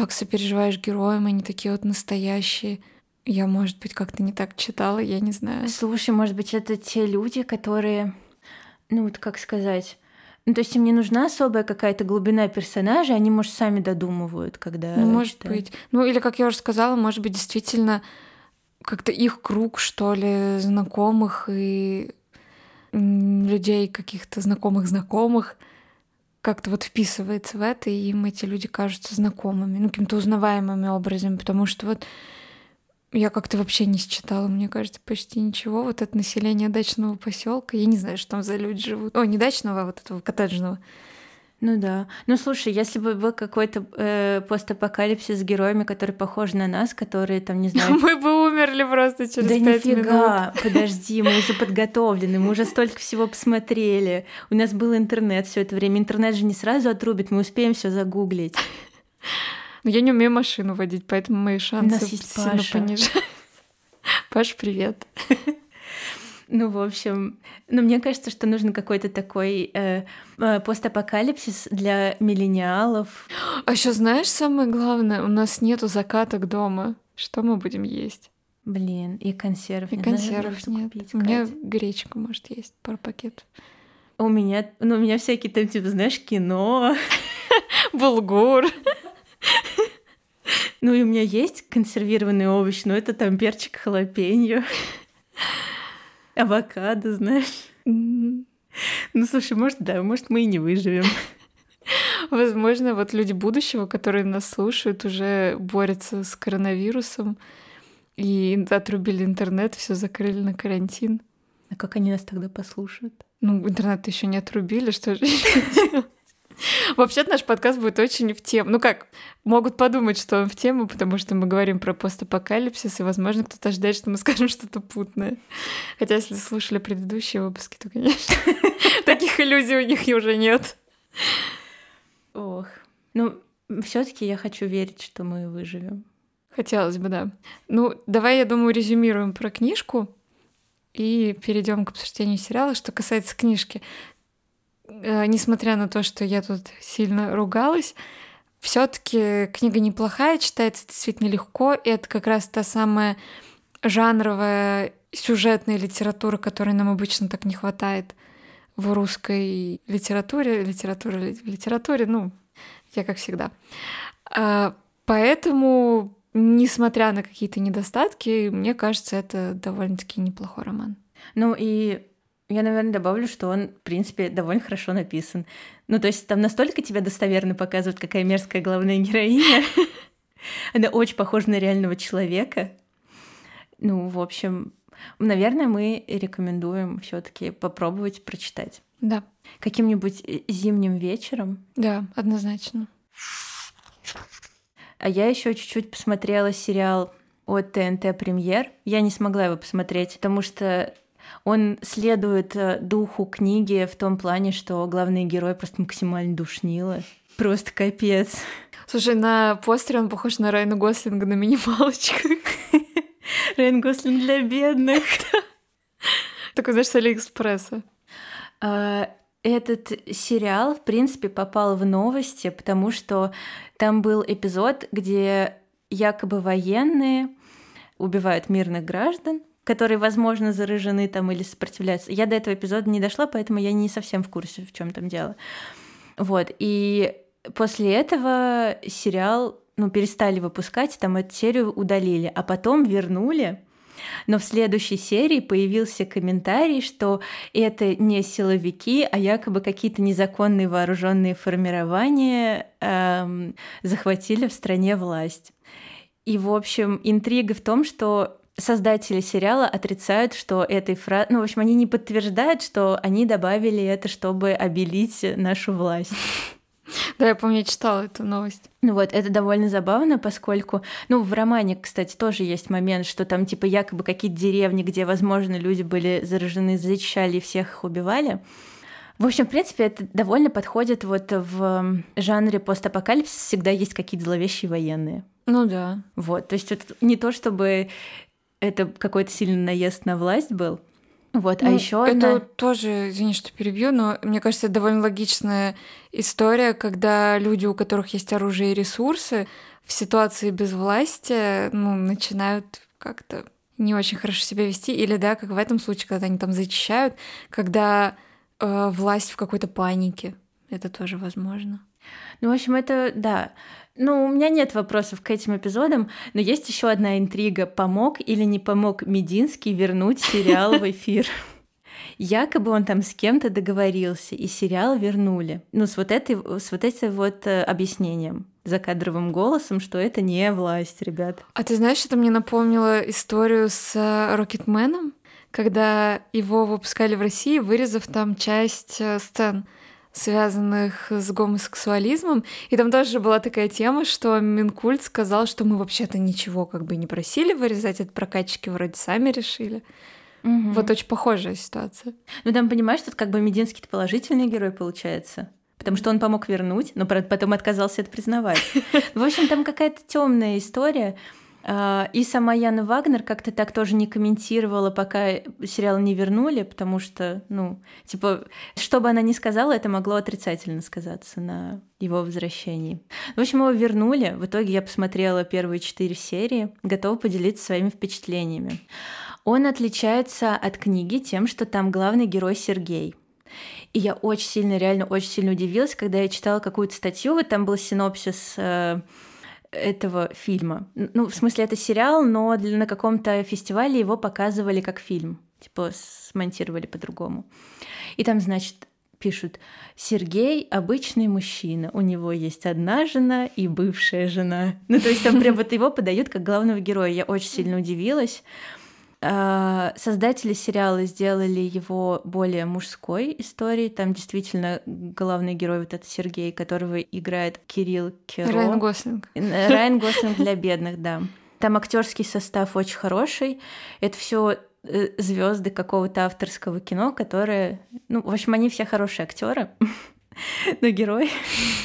так сопереживаешь героям, они такие вот настоящие. Я, может быть, как-то не так читала, я не знаю. Слушай, может быть, это те люди, которые, ну вот как сказать, ну, то есть им не нужна особая какая-то глубина персонажа, они, может, сами додумывают, когда... Ну, может читают. быть. Ну, или, как я уже сказала, может быть, действительно как-то их круг, что ли, знакомых и людей каких-то знакомых-знакомых как-то вот вписывается в это, и им эти люди кажутся знакомыми, ну, каким-то узнаваемыми образами, потому что вот я как-то вообще не считала, мне кажется, почти ничего. Вот это население дачного поселка. Я не знаю, что там за люди живут. О, не дачного, а вот этого коттеджного. Ну да. Ну слушай, если бы был какой-то э, постапокалипсис с героями, которые похожи на нас, которые там, не знаю... Мы бы умерли просто через да пять нифига, минут. подожди, мы уже подготовлены, мы уже столько всего посмотрели. У нас был интернет все это время. Интернет же не сразу отрубит, мы успеем все загуглить. Но я не умею машину водить, поэтому мои шансы сильно Паша. понижаются. Паш, привет. Ну, в общем, ну, мне кажется, что нужен какой-то такой э, э, постапокалипсис для миллениалов. А еще знаешь, самое главное, у нас нету закаток дома. Что мы будем есть? Блин, и консерв. И не консервов знаю, нет. Купить, у меня Катя. гречка может есть, пару пакетов. У меня, ну, у меня всякие там, типа, знаешь, кино. Булгур. Ну, и у меня есть консервированный овощ, но это там перчик халапеньо. Авокадо, знаешь. Ну, слушай, может, да, может, мы и не выживем. Возможно, вот люди будущего, которые нас слушают, уже борются с коронавирусом и отрубили интернет, все закрыли на карантин. А как они нас тогда послушают? Ну, интернет еще не отрубили, что же? Вообще-то наш подкаст будет очень в тему. Ну как, могут подумать, что он в тему, потому что мы говорим про постапокалипсис, и, возможно, кто-то ожидает, что мы скажем что-то путное. Хотя, если слушали предыдущие выпуски, то, конечно, таких иллюзий у них уже нет. Ох. Ну, все таки я хочу верить, что мы выживем. Хотелось бы, да. Ну, давай, я думаю, резюмируем про книжку и перейдем к обсуждению сериала. Что касается книжки, несмотря на то, что я тут сильно ругалась, все-таки книга неплохая, читается действительно легко, и это как раз та самая жанровая сюжетная литература, которой нам обычно так не хватает в русской литературе, литературе, литературе, ну, я как всегда. А, Поэтому, несмотря на какие-то недостатки, мне кажется, это довольно-таки неплохой роман. Ну и я, наверное, добавлю, что он, в принципе, довольно хорошо написан. Ну, то есть там настолько тебя достоверно показывают, какая мерзкая главная героиня. Она очень похожа на реального человека. Ну, в общем, наверное, мы рекомендуем все таки попробовать прочитать. Да, Каким-нибудь зимним вечером. да, однозначно. А я еще чуть-чуть посмотрела сериал от ТНТ Премьер. Я не смогла его посмотреть, потому что он следует э, духу книги в том плане, что главный герой просто максимально душнило. Просто капец. Слушай, на постере он похож на Райана Гослинга на минималочках. Райан Гослинг для бедных. Такой, знаешь, с Алиэкспресса. А, Этот сериал, в принципе, попал в новости, потому что там был эпизод, где якобы военные убивают мирных граждан, которые, возможно, заражены там или сопротивляются. Я до этого эпизода не дошла, поэтому я не совсем в курсе, в чем там дело. Вот. И после этого сериал ну, перестали выпускать, там эту серию удалили, а потом вернули. Но в следующей серии появился комментарий, что это не силовики, а якобы какие-то незаконные вооруженные формирования эм, захватили в стране власть. И, в общем, интрига в том, что создатели сериала отрицают, что этой фразы... Ну, в общем, они не подтверждают, что они добавили это, чтобы обелить нашу власть. Да, я помню, я читала эту новость. Ну вот, это довольно забавно, поскольку, ну, в романе, кстати, тоже есть момент, что там, типа, якобы какие-то деревни, где, возможно, люди были заражены, зачищали и всех их убивали. В общем, в принципе, это довольно подходит вот в жанре постапокалипсис, всегда есть какие-то зловещие военные. Ну да. Вот, то есть это не то, чтобы это какой-то сильный наезд на власть был, вот, а Ну, еще это одна... тоже, извини, что перебью, но мне кажется, это довольно логичная история, когда люди, у которых есть оружие и ресурсы, в ситуации безвластия, ну, начинают как-то не очень хорошо себя вести, или да, как в этом случае, когда они там зачищают, когда э, власть в какой-то панике. Это тоже возможно. Ну, в общем, это, да. Ну, у меня нет вопросов к этим эпизодам, но есть еще одна интрига. Помог или не помог Мединский вернуть сериал в эфир? Якобы он там с кем-то договорился, и сериал вернули. Ну, с вот, этой, с вот этим вот э, объяснением, закадровым голосом, что это не власть, ребят. А ты знаешь, это мне напомнило историю с э, Рокетменом, когда его выпускали в России, вырезав там часть э, сцен связанных с гомосексуализмом. И там тоже была такая тема, что Минкульт сказал, что мы вообще-то ничего как бы не просили вырезать, это прокатчики вроде сами решили. Мгм. Вот очень похожая ситуация. Ну, там, понимаешь, тут как бы Мединский-то положительный герой получается. Потому что он помог вернуть, но потом отказался это признавать. В общем, там какая-то темная история. А, и сама Яна Вагнер как-то так тоже не комментировала, пока сериал не вернули, потому что, ну, типа, что бы она ни сказала, это могло отрицательно сказаться на его возвращении. В общем, его вернули. В итоге я посмотрела первые четыре серии, готова поделиться своими впечатлениями. Он отличается от книги тем, что там главный герой Сергей. И я очень сильно, реально очень сильно удивилась, когда я читала какую-то статью, вот там был синопсис э, этого фильма. Ну, в смысле, это сериал, но на каком-то фестивале его показывали как фильм. Типа смонтировали по-другому. И там, значит, пишут, Сергей обычный мужчина, у него есть одна жена и бывшая жена. Ну, то есть там прям вот его подают как главного героя. Я очень сильно удивилась. А, создатели сериала сделали его более мужской историей. Там действительно главный герой вот этот Сергей, которого играет Кирилл Керо. Райан Гослинг. Райан Гослинг для бедных, да. Там актерский состав очень хороший. Это все э, звезды какого-то авторского кино, которые, ну, в общем, они все хорошие актеры. Но герой,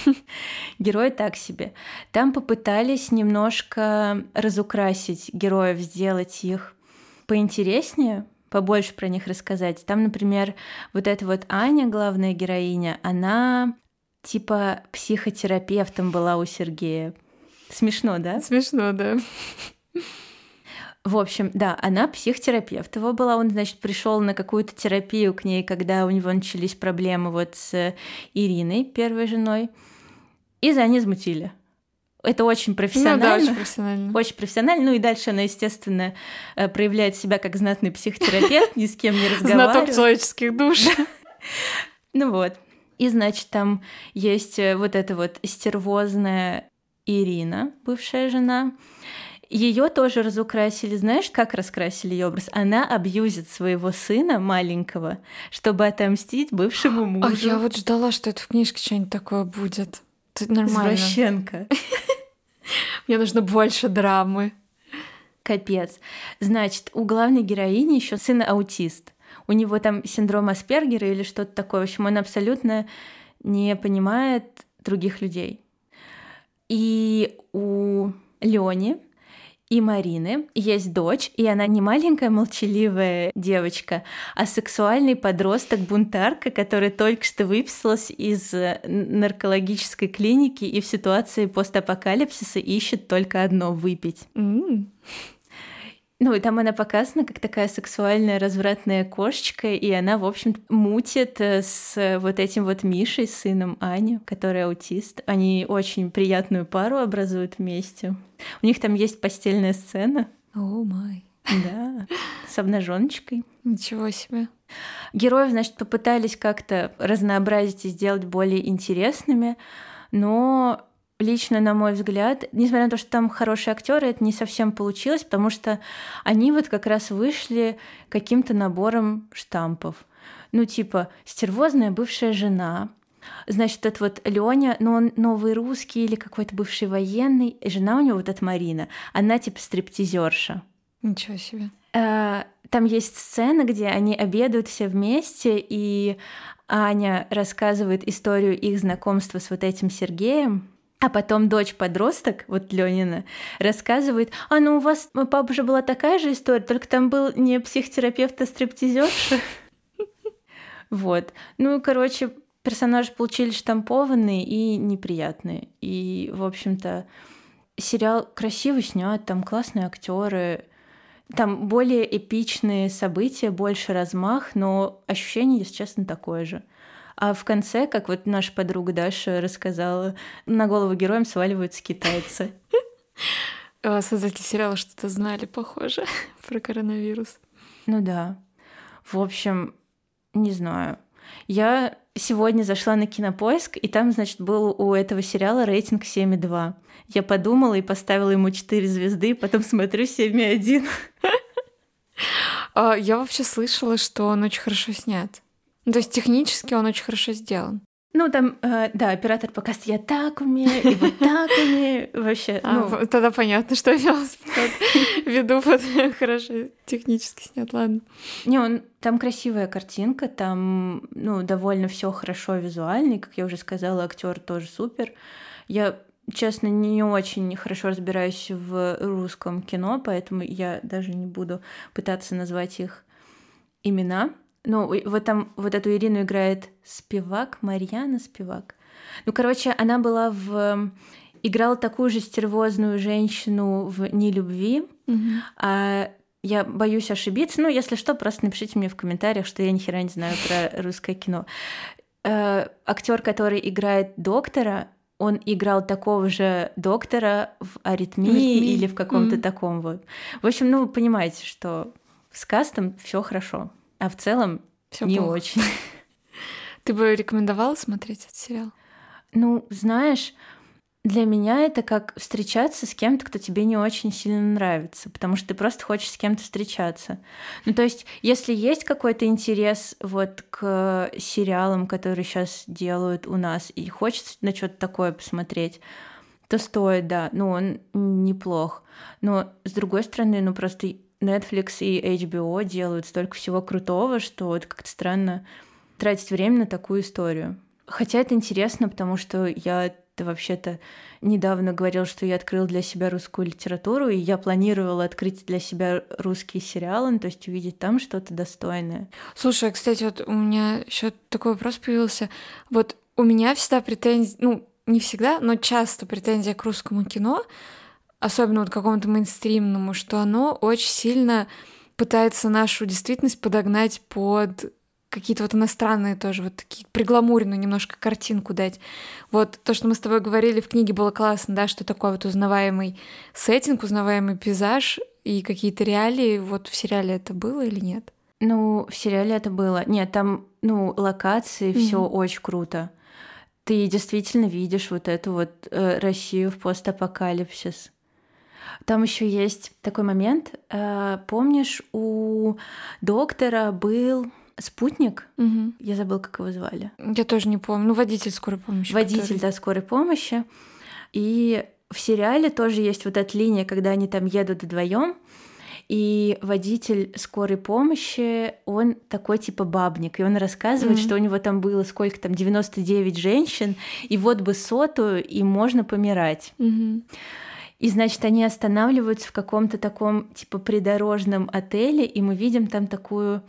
герой так себе. Там попытались немножко разукрасить героев, сделать их поинтереснее, побольше про них рассказать. Там, например, вот эта вот Аня, главная героиня, она типа психотерапевтом была у Сергея. Смешно, да? Смешно, да. В общем, да, она психотерапевт его была. Он, значит, пришел на какую-то терапию к ней, когда у него начались проблемы вот с Ириной, первой женой, и за ней замутили. Это очень профессионально. Ну, да, очень профессионально. Очень профессионально. Ну и дальше она, естественно, э, проявляет себя как знатный психотерапевт, ни с кем не разговаривает. Знаток человеческих душ. Ну вот. И, значит, там есть э, вот эта вот стервозная Ирина, бывшая жена. Ее тоже разукрасили. Знаешь, как раскрасили ее образ? Она абьюзит своего сына маленького, чтобы отомстить бывшему мужу. А я вот ждала, что это в книжке что-нибудь такое будет. Это нормально. Извращенка. Мне нужно больше драмы. Капец. Значит, у главной героини еще сын аутист. У него там синдром Аспергера или что-то такое. В общем, он абсолютно не понимает других людей. И у Лёни и Марины есть дочь, и она не маленькая молчаливая девочка, а сексуальный подросток-бунтарка, которая только что выписалась из э, наркологической клиники и в ситуации постапокалипсиса ищет только одно — выпить. Mm. Ну, и там она показана как такая сексуальная развратная кошечка, и она, в общем, мутит э, с вот этим вот Мишей, сыном Ани, который аутист. Они очень приятную пару образуют вместе. У них там есть постельная сцена. О oh май. Да, с обнаженочкой. Ничего себе. Героев, значит, попытались как-то разнообразить и сделать более интересными, но лично, на мой взгляд, несмотря на то, что там хорошие актеры, это не совсем получилось, потому что они вот как раз вышли каким-то набором штампов. Ну, типа, стервозная бывшая жена, Значит, этот вот Леня, ну он новый русский или какой-то бывший военный, и жена у него вот эта Марина, она типа стриптизерша. Ничего себе. А, там есть сцена, где они обедают все вместе, и Аня рассказывает историю их знакомства с вот этим Сергеем, а потом дочь-подросток, вот Ленина, рассказывает, а ну у вас, у папы же была такая же история, только там был не психотерапевт, а стриптизерша. Вот. Ну, короче, персонажи получились штампованные и неприятные. И, в общем-то, сериал красиво снят, там классные актеры, там более эпичные события, больше размах, но ощущение, если честно, такое же. А в конце, как вот наша подруга Даша рассказала, на голову героям сваливаются китайцы. А, создатели сериала что-то знали, похоже, про коронавирус. Ну да. В общем, не знаю. Я сегодня зашла на кинопоиск, и там, значит, был у этого сериала рейтинг 7,2. Я подумала и поставила ему 4 звезды, потом смотрю 7,1. А, я вообще слышала, что он очень хорошо снят. Ну, то есть технически он очень хорошо сделан. Ну, там, э, да, оператор показывает, я так умею, и вот так умею. Вообще, а, ну... Тогда понятно, что имелось в виду под хорошо технически снят, ладно. Не, он, там красивая картинка, там, ну, довольно все хорошо визуально, и, как я уже сказала, актер тоже супер. Я честно, не очень хорошо разбираюсь в русском кино, поэтому я даже не буду пытаться назвать их имена. Ну, вот там вот эту Ирину играет Спивак, Марьяна Спивак. Ну, короче, она была в... Играла такую же стервозную женщину в «Нелюбви», mm-hmm. а я боюсь ошибиться. Ну, если что, просто напишите мне в комментариях, что я ни хера не знаю про русское кино. Э, актер, который играет доктора, он играл такого же доктора в аритмии, аритмии. или в каком-то mm-hmm. таком вот. В общем, ну, вы понимаете, что с кастом все хорошо, а в целом всё не плохо. очень. Ты бы рекомендовала смотреть этот сериал? Ну, знаешь, для меня это как встречаться с кем-то, кто тебе не очень сильно нравится, потому что ты просто хочешь с кем-то встречаться. Ну, то есть, если есть какой-то интерес вот к сериалам, которые сейчас делают у нас, и хочется на что-то такое посмотреть, то стоит, да. Ну, он неплох. Но, с другой стороны, ну, просто Netflix и HBO делают столько всего крутого, что это как-то странно тратить время на такую историю. Хотя это интересно, потому что я вообще-то недавно говорил, что я открыл для себя русскую литературу, и я планировала открыть для себя русские сериалы, ну, то есть увидеть там что-то достойное. Слушай, кстати, вот у меня еще такой вопрос появился. Вот у меня всегда претензии, ну, не всегда, но часто претензия к русскому кино, особенно вот какому-то мейнстримному, что оно очень сильно пытается нашу действительность подогнать под какие-то вот иностранные тоже вот такие пригламуренную немножко картинку дать. Вот то, что мы с тобой говорили в книге, было классно, да, что такой вот узнаваемый сеттинг, узнаваемый пейзаж и какие-то реалии. Вот в сериале это было или нет? Ну, в сериале это было. Нет, там, ну, локации, mm-hmm. все очень круто. Ты действительно видишь вот эту вот э, Россию в постапокалипсис. Там еще есть такой момент. Э, помнишь, у доктора был спутник. Угу. Я забыл, как его звали. Я тоже не помню. Ну, водитель скорой помощи. Водитель, который... да, скорой помощи. И в сериале тоже есть вот эта линия, когда они там едут вдвоем. И водитель скорой помощи, он такой типа бабник, и он рассказывает, mm-hmm. что у него там было сколько там, 99 женщин, и вот бы сотую, и можно помирать. Mm-hmm. И, значит, они останавливаются в каком-то таком типа придорожном отеле, и мы видим там такую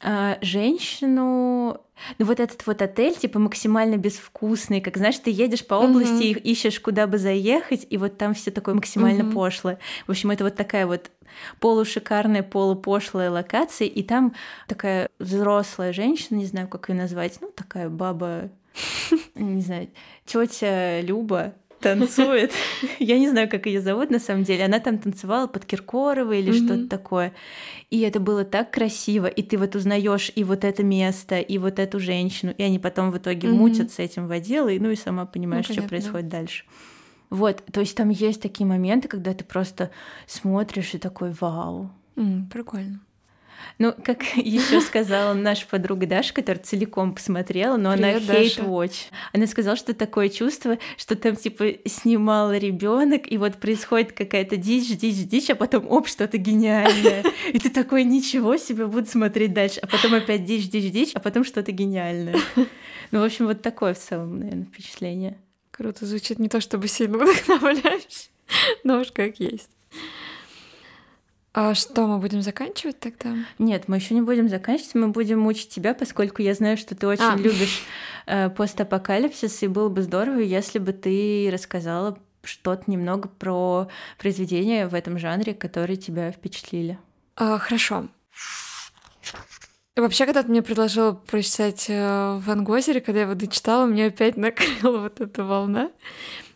а, женщину, ну вот этот вот отель, типа максимально безвкусный, как знаешь, ты едешь по области uh-huh. и ищешь, куда бы заехать, и вот там все такое максимально uh-huh. пошлое. В общем, это вот такая вот полушикарная, полупошлая локация, и там такая взрослая женщина, не знаю, как ее назвать, ну такая баба, не знаю, тетя Люба, танцует. Я не знаю, как ее зовут на самом деле. Она там танцевала под Киркорова или mm-hmm. что-то такое. И это было так красиво. И ты вот узнаешь и вот это место, и вот эту женщину. И они потом в итоге mm-hmm. мутят с этим водилой. Ну и сама понимаешь, ну, понятно, что происходит да. дальше. Вот, то есть там есть такие моменты, когда ты просто смотришь и такой вау. Mm, прикольно. Ну, как еще сказала наша подруга Даша, которая целиком посмотрела, но Привет, она hate watch. Она сказала, что такое чувство, что там типа снимал ребенок, и вот происходит какая-то дичь, дичь, дичь, а потом оп, что-то гениальное. И ты такой, ничего себе, буду смотреть дальше. А потом опять дичь, дичь, дичь, а потом что-то гениальное. Ну, в общем, вот такое в целом, наверное, впечатление. Круто звучит не то чтобы сильно вдохновляешь, но уж как есть. А что, мы будем заканчивать тогда? Нет, мы еще не будем заканчивать, мы будем мучить тебя, поскольку я знаю, что ты очень а. любишь э, постапокалипсис, и было бы здорово, если бы ты рассказала что-то немного про произведения в этом жанре, которые тебя впечатлили. А, хорошо. Вообще, когда ты мне предложила прочитать э, Ван Гозере, когда я его дочитала, мне опять накрыла вот эта волна.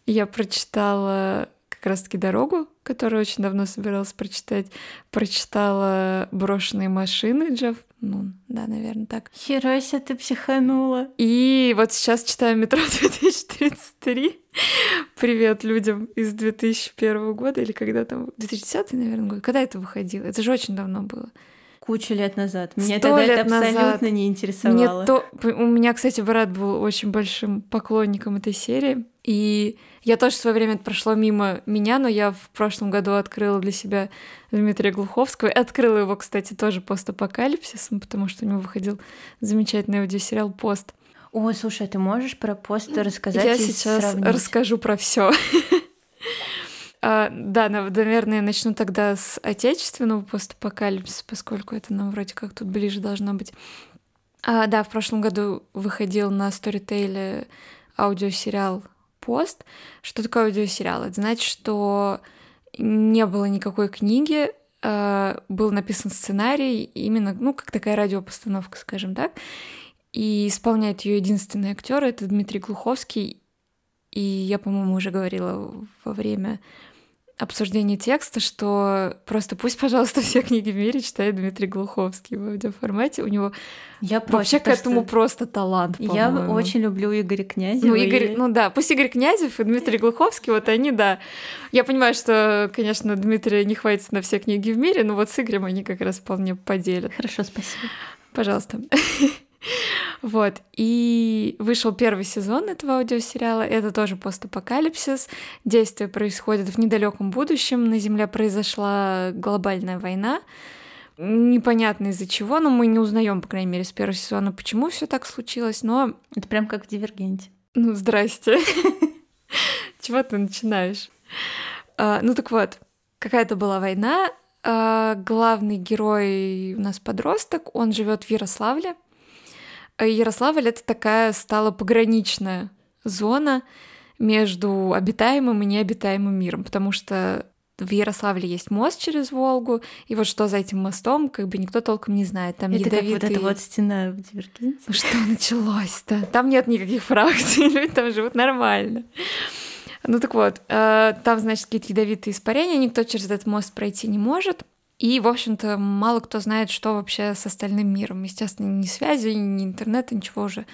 Я прочитала как раз-таки «Дорогу», которую очень давно собиралась прочитать. Прочитала «Брошенные машины» Джефф ну, да, наверное, так. Херася, ты психанула. И вот сейчас читаю «Метро 2033». Привет людям из 2001 года, или когда там, 2010, наверное, год. Когда это выходило? Это же очень давно было кучу лет назад. Меня Сто тогда лет это абсолютно назад. не интересовало. Мне то... У меня, кстати, брат был очень большим поклонником этой серии. И я тоже в свое время прошло мимо меня, но я в прошлом году открыла для себя Дмитрия Глуховского. Открыла его, кстати, тоже постапокалипсисом, потому что у него выходил замечательный аудиосериал «Пост». О, слушай, а ты можешь про пост рассказать? Я сейчас сравнить? расскажу про все. А, да, наверное, начну тогда с отечественного постапокалипсиса, поскольку это нам вроде как тут ближе должно быть. А, да, в прошлом году выходил на Storytel аудиосериал «Пост». Что такое аудиосериал? Это значит, что не было никакой книги, а, был написан сценарий, именно, ну, как такая радиопостановка, скажем так. И исполняет ее единственный актер это Дмитрий Глуховский. И я, по-моему, уже говорила во время обсуждение текста, что просто пусть, пожалуйста, все книги в мире читает Дмитрий Глуховский в аудиоформате. У него я вообще к этому что... просто талант, Я очень люблю Игоря Князева. Ну, Игорь, и... ну да, пусть Игорь Князев и Дмитрий Глуховский, вот они, да. Я понимаю, что, конечно, Дмитрия не хватит на все книги в мире, но вот с Игорем они как раз вполне поделят. Хорошо, спасибо. Пожалуйста. Вот. И вышел первый сезон этого аудиосериала. Это тоже постапокалипсис. Действие происходит в недалеком будущем. На Земле произошла глобальная война. Непонятно из-за чего, но мы не узнаем, по крайней мере, с первого сезона, почему все так случилось, но... Это прям как в Дивергенте. Ну, здрасте. Чего ты начинаешь? А, ну так вот, какая-то была война, а, главный герой у нас подросток, он живет в Ярославле, Ярославль — это такая стала пограничная зона между обитаемым и необитаемым миром, потому что в Ярославле есть мост через Волгу, и вот что за этим мостом, как бы никто толком не знает. Там это ядовитый... как вот эта вот стена в Дивергенте. Ну что началось-то? Там нет никаких фракций, люди там живут нормально. Ну так вот, э, там, значит, какие-то ядовитые испарения, никто через этот мост пройти не может. И, в общем-то, мало кто знает, что вообще с остальным миром. Естественно, ни связи, ни интернета, ничего уже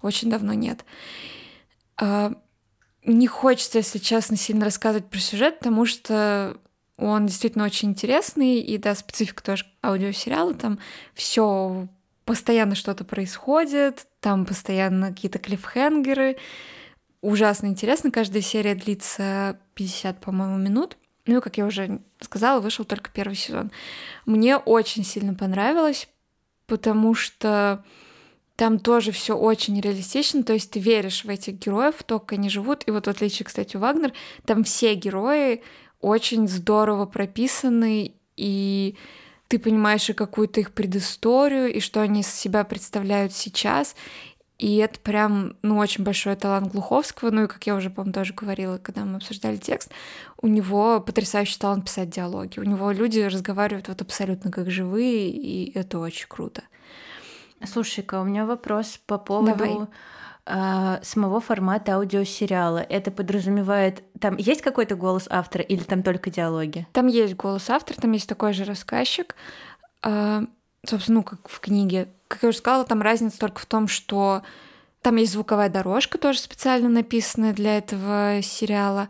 очень давно нет. А, не хочется, если честно, сильно рассказывать про сюжет, потому что он действительно очень интересный, и да, специфика тоже аудиосериала, там все постоянно что-то происходит, там постоянно какие-то клиффхенгеры. Ужасно интересно, каждая серия длится 50, по-моему, минут. Ну и, как я уже сказала, вышел только первый сезон. Мне очень сильно понравилось, потому что там тоже все очень реалистично, то есть ты веришь в этих героев, в то, как они живут. И вот в отличие, кстати, у Вагнер, там все герои очень здорово прописаны, и ты понимаешь и какую-то их предысторию, и что они из себя представляют сейчас. И это прям, ну, очень большой талант Глуховского. Ну и, как я уже, по-моему, тоже говорила, когда мы обсуждали текст, у него потрясающий талант писать диалоги. У него люди разговаривают вот абсолютно как живые, и это очень круто. Слушай-ка, у меня вопрос по поводу э, самого формата аудиосериала. Это подразумевает... Там есть какой-то голос автора или там только диалоги? Там есть голос автора, там есть такой же рассказчик. Э, собственно, ну, как в книге как я уже сказала, там разница только в том, что там есть звуковая дорожка, тоже специально написанная для этого сериала,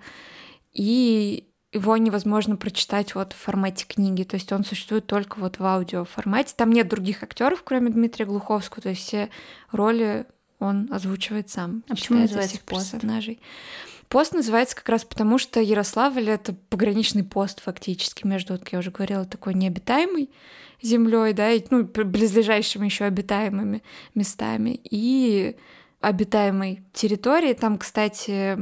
и его невозможно прочитать вот в формате книги, то есть он существует только вот в аудио формате. Там нет других актеров, кроме Дмитрия Глуховского, то есть все роли он озвучивает сам. А почему называется персонажей. Пост называется как раз потому, что Ярославль — это пограничный пост фактически между, как я уже говорила, такой необитаемый землей, да, и, ну, близлежащими еще обитаемыми местами и обитаемой территории. Там, кстати,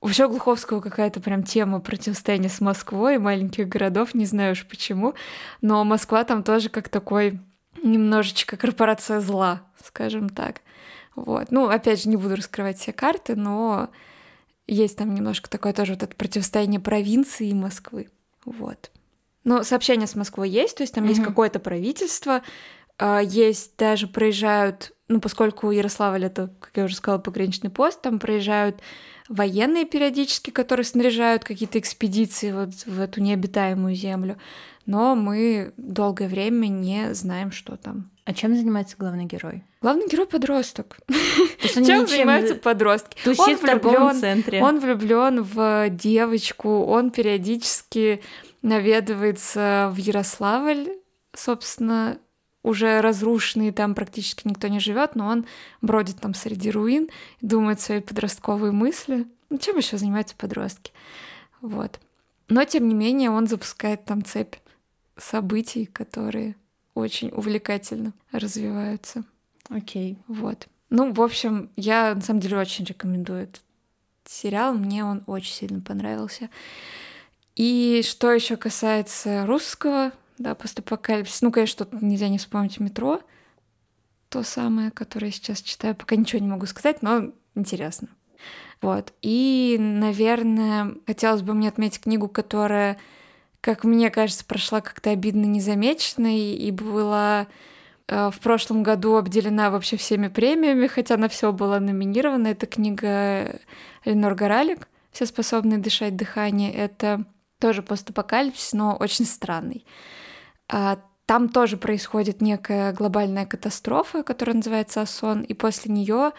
у Вообще Глуховского какая-то прям тема противостояния с Москвой, маленьких городов, не знаю уж почему, но Москва там тоже как такой немножечко корпорация зла, скажем так. Вот. Ну, опять же, не буду раскрывать все карты, но есть там немножко такое тоже вот это противостояние провинции и Москвы. Вот. Но сообщение с Москвой есть, то есть там mm-hmm. есть какое-то правительство, а, есть даже проезжают, ну, поскольку Ярославль это, как я уже сказала, пограничный пост, там проезжают военные периодически, которые снаряжают какие-то экспедиции вот в эту необитаемую землю. Но мы долгое время не знаем, что там. А чем занимается главный герой? Главный герой подросток. Чем занимаются подростки? Тусит в торговом центре. Он влюблен в девочку, он периодически наведывается в Ярославль, собственно, уже разрушенный, там практически никто не живет, но он бродит там среди руин, думает свои подростковые мысли. Ну, чем еще занимаются подростки? Вот. Но, тем не менее, он запускает там цепь событий, которые очень увлекательно развиваются. Окей. Вот. Ну, в общем, я на самом деле очень рекомендую этот сериал. Мне он очень сильно понравился. И что еще касается русского, да, постапокалипсис, ну, конечно, тут нельзя не вспомнить метро, то самое, которое я сейчас читаю, пока ничего не могу сказать, но интересно. Вот. И, наверное, хотелось бы мне отметить книгу, которая, как мне кажется, прошла как-то обидно незамеченной и была э, в прошлом году обделена вообще всеми премиями, хотя на все была номинирована. Это книга Ленор Горалик «Все способны дышать дыхание». Это тоже постапокалипсис, но очень странный. А, там тоже происходит некая глобальная катастрофа, которая называется осон, и после нее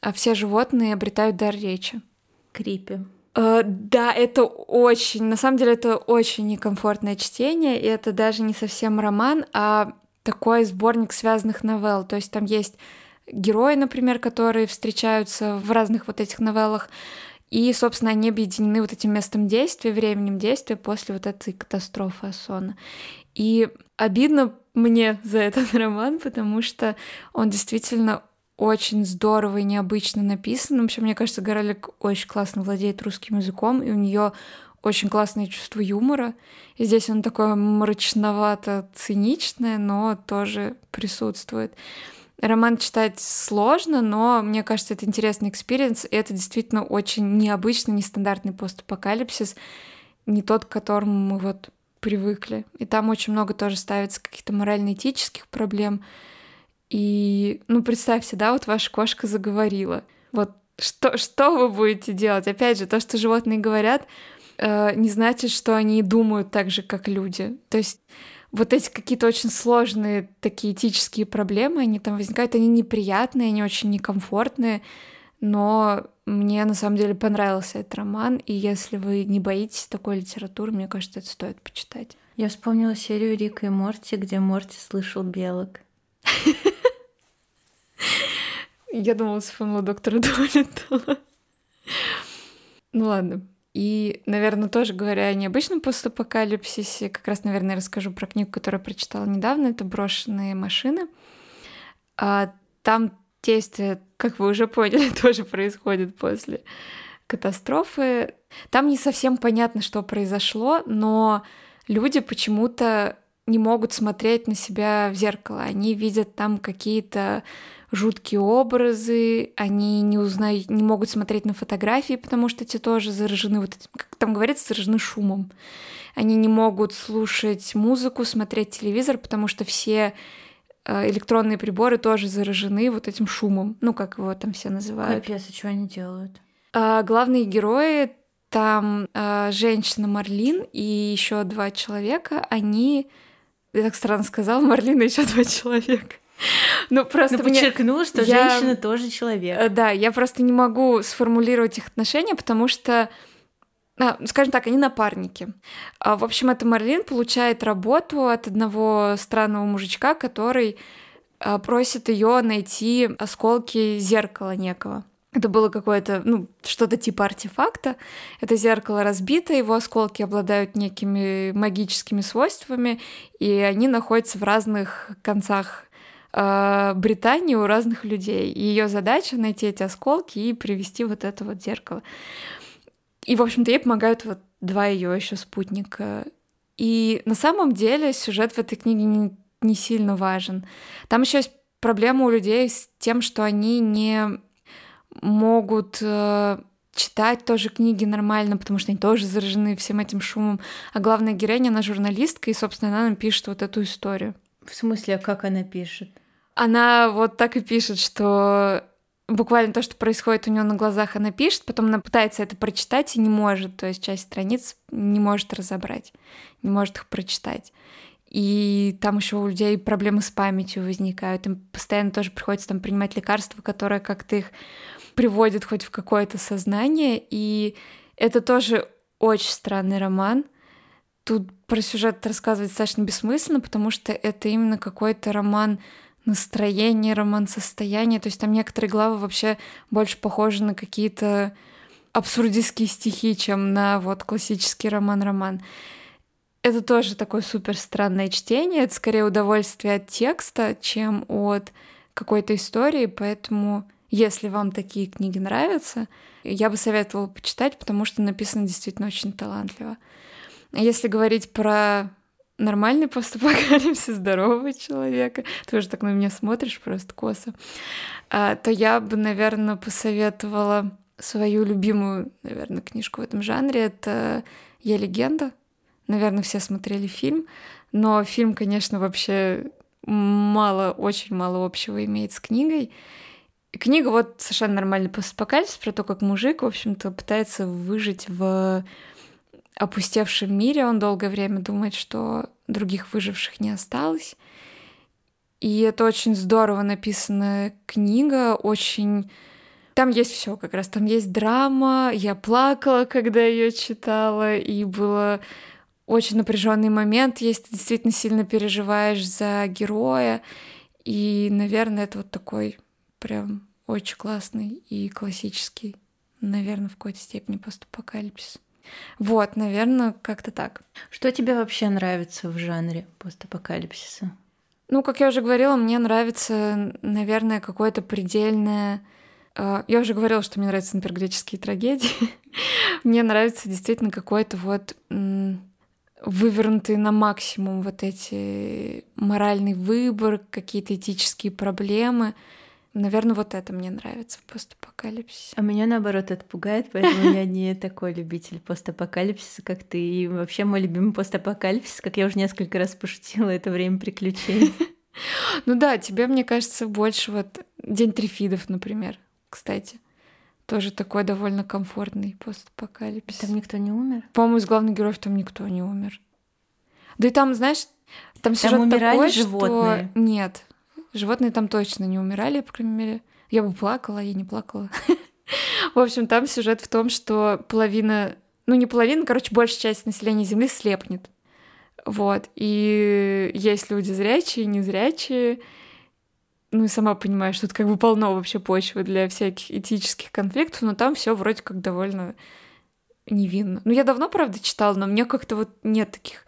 а, все животные обретают дар речи. Крипи. Uh, да, это очень, на самом деле, это очень некомфортное чтение, и это даже не совсем роман, а такой сборник связанных новелл. То есть там есть герои, например, которые встречаются в разных вот этих новеллах, и, собственно, они объединены вот этим местом действия, временем действия после вот этой катастрофы Асона. И обидно мне за этот роман, потому что он действительно очень здорово и необычно написан. Вообще, мне кажется, Горалик очень классно владеет русским языком, и у нее очень классное чувство юмора. И здесь он такое мрачновато-циничное, но тоже присутствует. Роман читать сложно, но мне кажется, это интересный experience, и это действительно очень необычный, нестандартный постапокалипсис, не тот, к которому мы вот привыкли. И там очень много тоже ставится каких-то морально-этических проблем. И, ну, представьте, да, вот ваша кошка заговорила. Вот что, что вы будете делать? Опять же, то, что животные говорят, э, не значит, что они думают так же, как люди. То есть вот эти какие-то очень сложные такие этические проблемы, они там возникают, они неприятные, они очень некомфортные, но мне на самом деле понравился этот роман, и если вы не боитесь такой литературы, мне кажется, это стоит почитать. Я вспомнила серию Рика и Морти, где Морти слышал белок. Я думала, вспомнила доктора Долиттла. Ну ладно, и, наверное, тоже говоря о необычном постапокалипсисе, как раз, наверное, расскажу про книгу, которую прочитала недавно. Это «Брошенные машины». А там действие, как вы уже поняли, тоже происходит после катастрофы. Там не совсем понятно, что произошло, но люди почему-то не могут смотреть на себя в зеркало. Они видят там какие-то жуткие образы, они не узнают, не могут смотреть на фотографии, потому что те тоже заражены вот этим, как там говорится, заражены шумом. Они не могут слушать музыку, смотреть телевизор, потому что все э, электронные приборы тоже заражены вот этим шумом, ну как его там все называют. Капец, а что они делают? А, главные герои там а, женщина Марлин и еще два человека, они, я так странно сказала, Марлин и еще два человека. Ну, просто ну, подчеркнула, что я... женщина тоже человек. Э, да, я просто не могу сформулировать их отношения, потому что а, скажем так, они напарники. А, в общем, эта Марлин получает работу от одного странного мужичка, который а, просит ее найти осколки зеркала некого. Это было какое-то, ну, что-то типа артефакта. Это зеркало разбито, его осколки обладают некими магическими свойствами, и они находятся в разных концах э, Британии у разных людей. И ее задача найти эти осколки и привести вот это вот зеркало. И, в общем-то, ей помогают вот два ее еще спутника. И на самом деле сюжет в этой книге не, не сильно важен. Там еще есть проблема у людей с тем, что они не могут э, читать тоже книги нормально, потому что они тоже заражены всем этим шумом. А главная героиня, она журналистка, и, собственно, она нам пишет вот эту историю. В смысле, а как она пишет? Она вот так и пишет, что буквально то, что происходит у нее на глазах, она пишет, потом она пытается это прочитать и не может, то есть часть страниц не может разобрать, не может их прочитать. И там еще у людей проблемы с памятью возникают, им постоянно тоже приходится там принимать лекарства, которые как-то их приводят хоть в какое-то сознание, и это тоже очень странный роман. Тут про сюжет рассказывать достаточно бессмысленно, потому что это именно какой-то роман настроение, роман состояние. То есть там некоторые главы вообще больше похожи на какие-то абсурдистские стихи, чем на вот классический роман-роман. Это тоже такое супер странное чтение. Это скорее удовольствие от текста, чем от какой-то истории, поэтому если вам такие книги нравятся, я бы советовала почитать, потому что написано действительно очень талантливо. Если говорить про нормальный постапокалипсис здорового человека, ты уже так на меня смотришь просто косо, а, то я бы, наверное, посоветовала свою любимую, наверное, книжку в этом жанре. Это «Я легенда». Наверное, все смотрели фильм, но фильм, конечно, вообще мало, очень мало общего имеет с книгой. И книга вот совершенно нормальный постапокалипсис про то, как мужик, в общем-то, пытается выжить в опустевшем мире. Он долгое время думает, что других выживших не осталось. И это очень здорово написанная книга, очень... Там есть все как раз. Там есть драма. Я плакала, когда ее читала, и было очень напряженный момент, если ты действительно сильно переживаешь за героя. И, наверное, это вот такой прям очень классный и классический, наверное, в какой-то степени постапокалипсис. Вот, наверное, как-то так. Что тебе вообще нравится в жанре постапокалипсиса? Ну, как я уже говорила, мне нравится, наверное, какое-то предельное... Э, я уже говорила, что мне нравятся, например, греческие трагедии. мне нравится действительно какой-то вот вывернутый на максимум вот эти моральный выбор, какие-то этические проблемы. Наверное, вот это мне нравится в постапокалипсисе. А меня, наоборот, это пугает, поэтому я не такой любитель постапокалипсиса, как ты. И вообще мой любимый постапокалипсис, как я уже несколько раз пошутила, это время приключений. Ну да, тебе, мне кажется, больше вот День Трифидов, например, кстати. Тоже такой довольно комфортный постапокалипсис. Там никто не умер? По-моему, из главных героев там никто не умер. Да и там, знаешь, там, там сюжет умирали такой, животные? что... Нет, животные там точно не умирали, по крайней мере. Я бы плакала, я не плакала. В общем, там сюжет в том, что половина, ну не половина, короче, большая часть населения Земли слепнет. Вот. И есть люди зрячие, незрячие, ну и сама понимаешь, тут как бы полно вообще почвы для всяких этических конфликтов, но там все вроде как довольно невинно. Ну, я давно, правда, читала, но мне как-то вот нет таких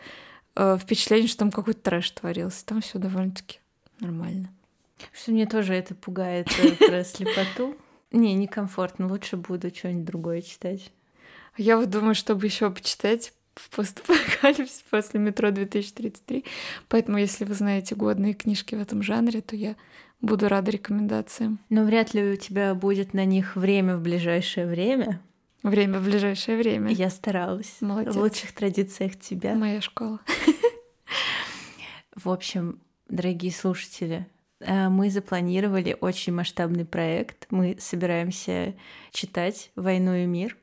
э, впечатлений, что там какой-то трэш творился. Там все довольно-таки нормально. Что мне тоже это пугает э, про слепоту. Не, некомфортно. Лучше буду что-нибудь другое читать. Я вот думаю, чтобы еще почитать в постапокалипсис после метро 2033. Поэтому, если вы знаете годные книжки в этом жанре, то я Буду рада рекомендациям. Но вряд ли у тебя будет на них время в ближайшее время. Время в ближайшее время. Я старалась. Молодец. В лучших традициях тебя. Моя школа. В общем, дорогие слушатели, мы запланировали очень масштабный проект. Мы собираемся читать «Войну и мир»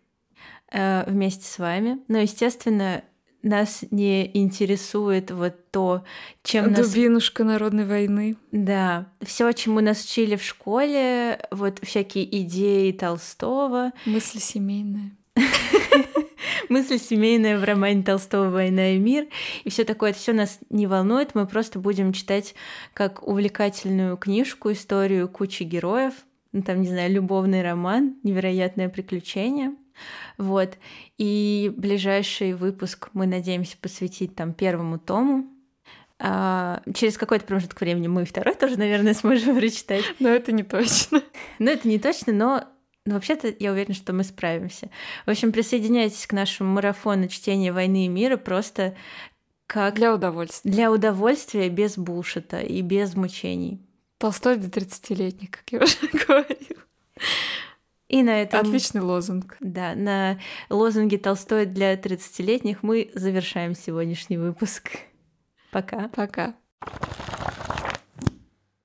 э, вместе с вами. Но, естественно, нас не интересует вот то, чем Дубинушка нас... народной войны. Да. Все, чему нас учили в школе, вот всякие идеи Толстого. Мысли семейные. Мысли семейные в романе Толстого «Война и мир». И все такое, это все нас не волнует. Мы просто будем читать как увлекательную книжку, историю кучи героев. Ну, там, не знаю, любовный роман, невероятное приключение. Вот. И ближайший выпуск мы надеемся посвятить там первому тому. А, через какой-то промежуток времени мы второй тоже, наверное, сможем прочитать. Но это не точно. Но это не точно, но но вообще-то я уверена, что мы справимся. В общем, присоединяйтесь к нашему марафону чтения «Войны и мира» просто как... Для удовольствия. Для удовольствия, без булшита и без мучений. Толстой до 30-летних, как я уже говорила. И на этом... Отличный лозунг. Да, на лозунге Толстой для 30-летних мы завершаем сегодняшний выпуск. Пока. Пока.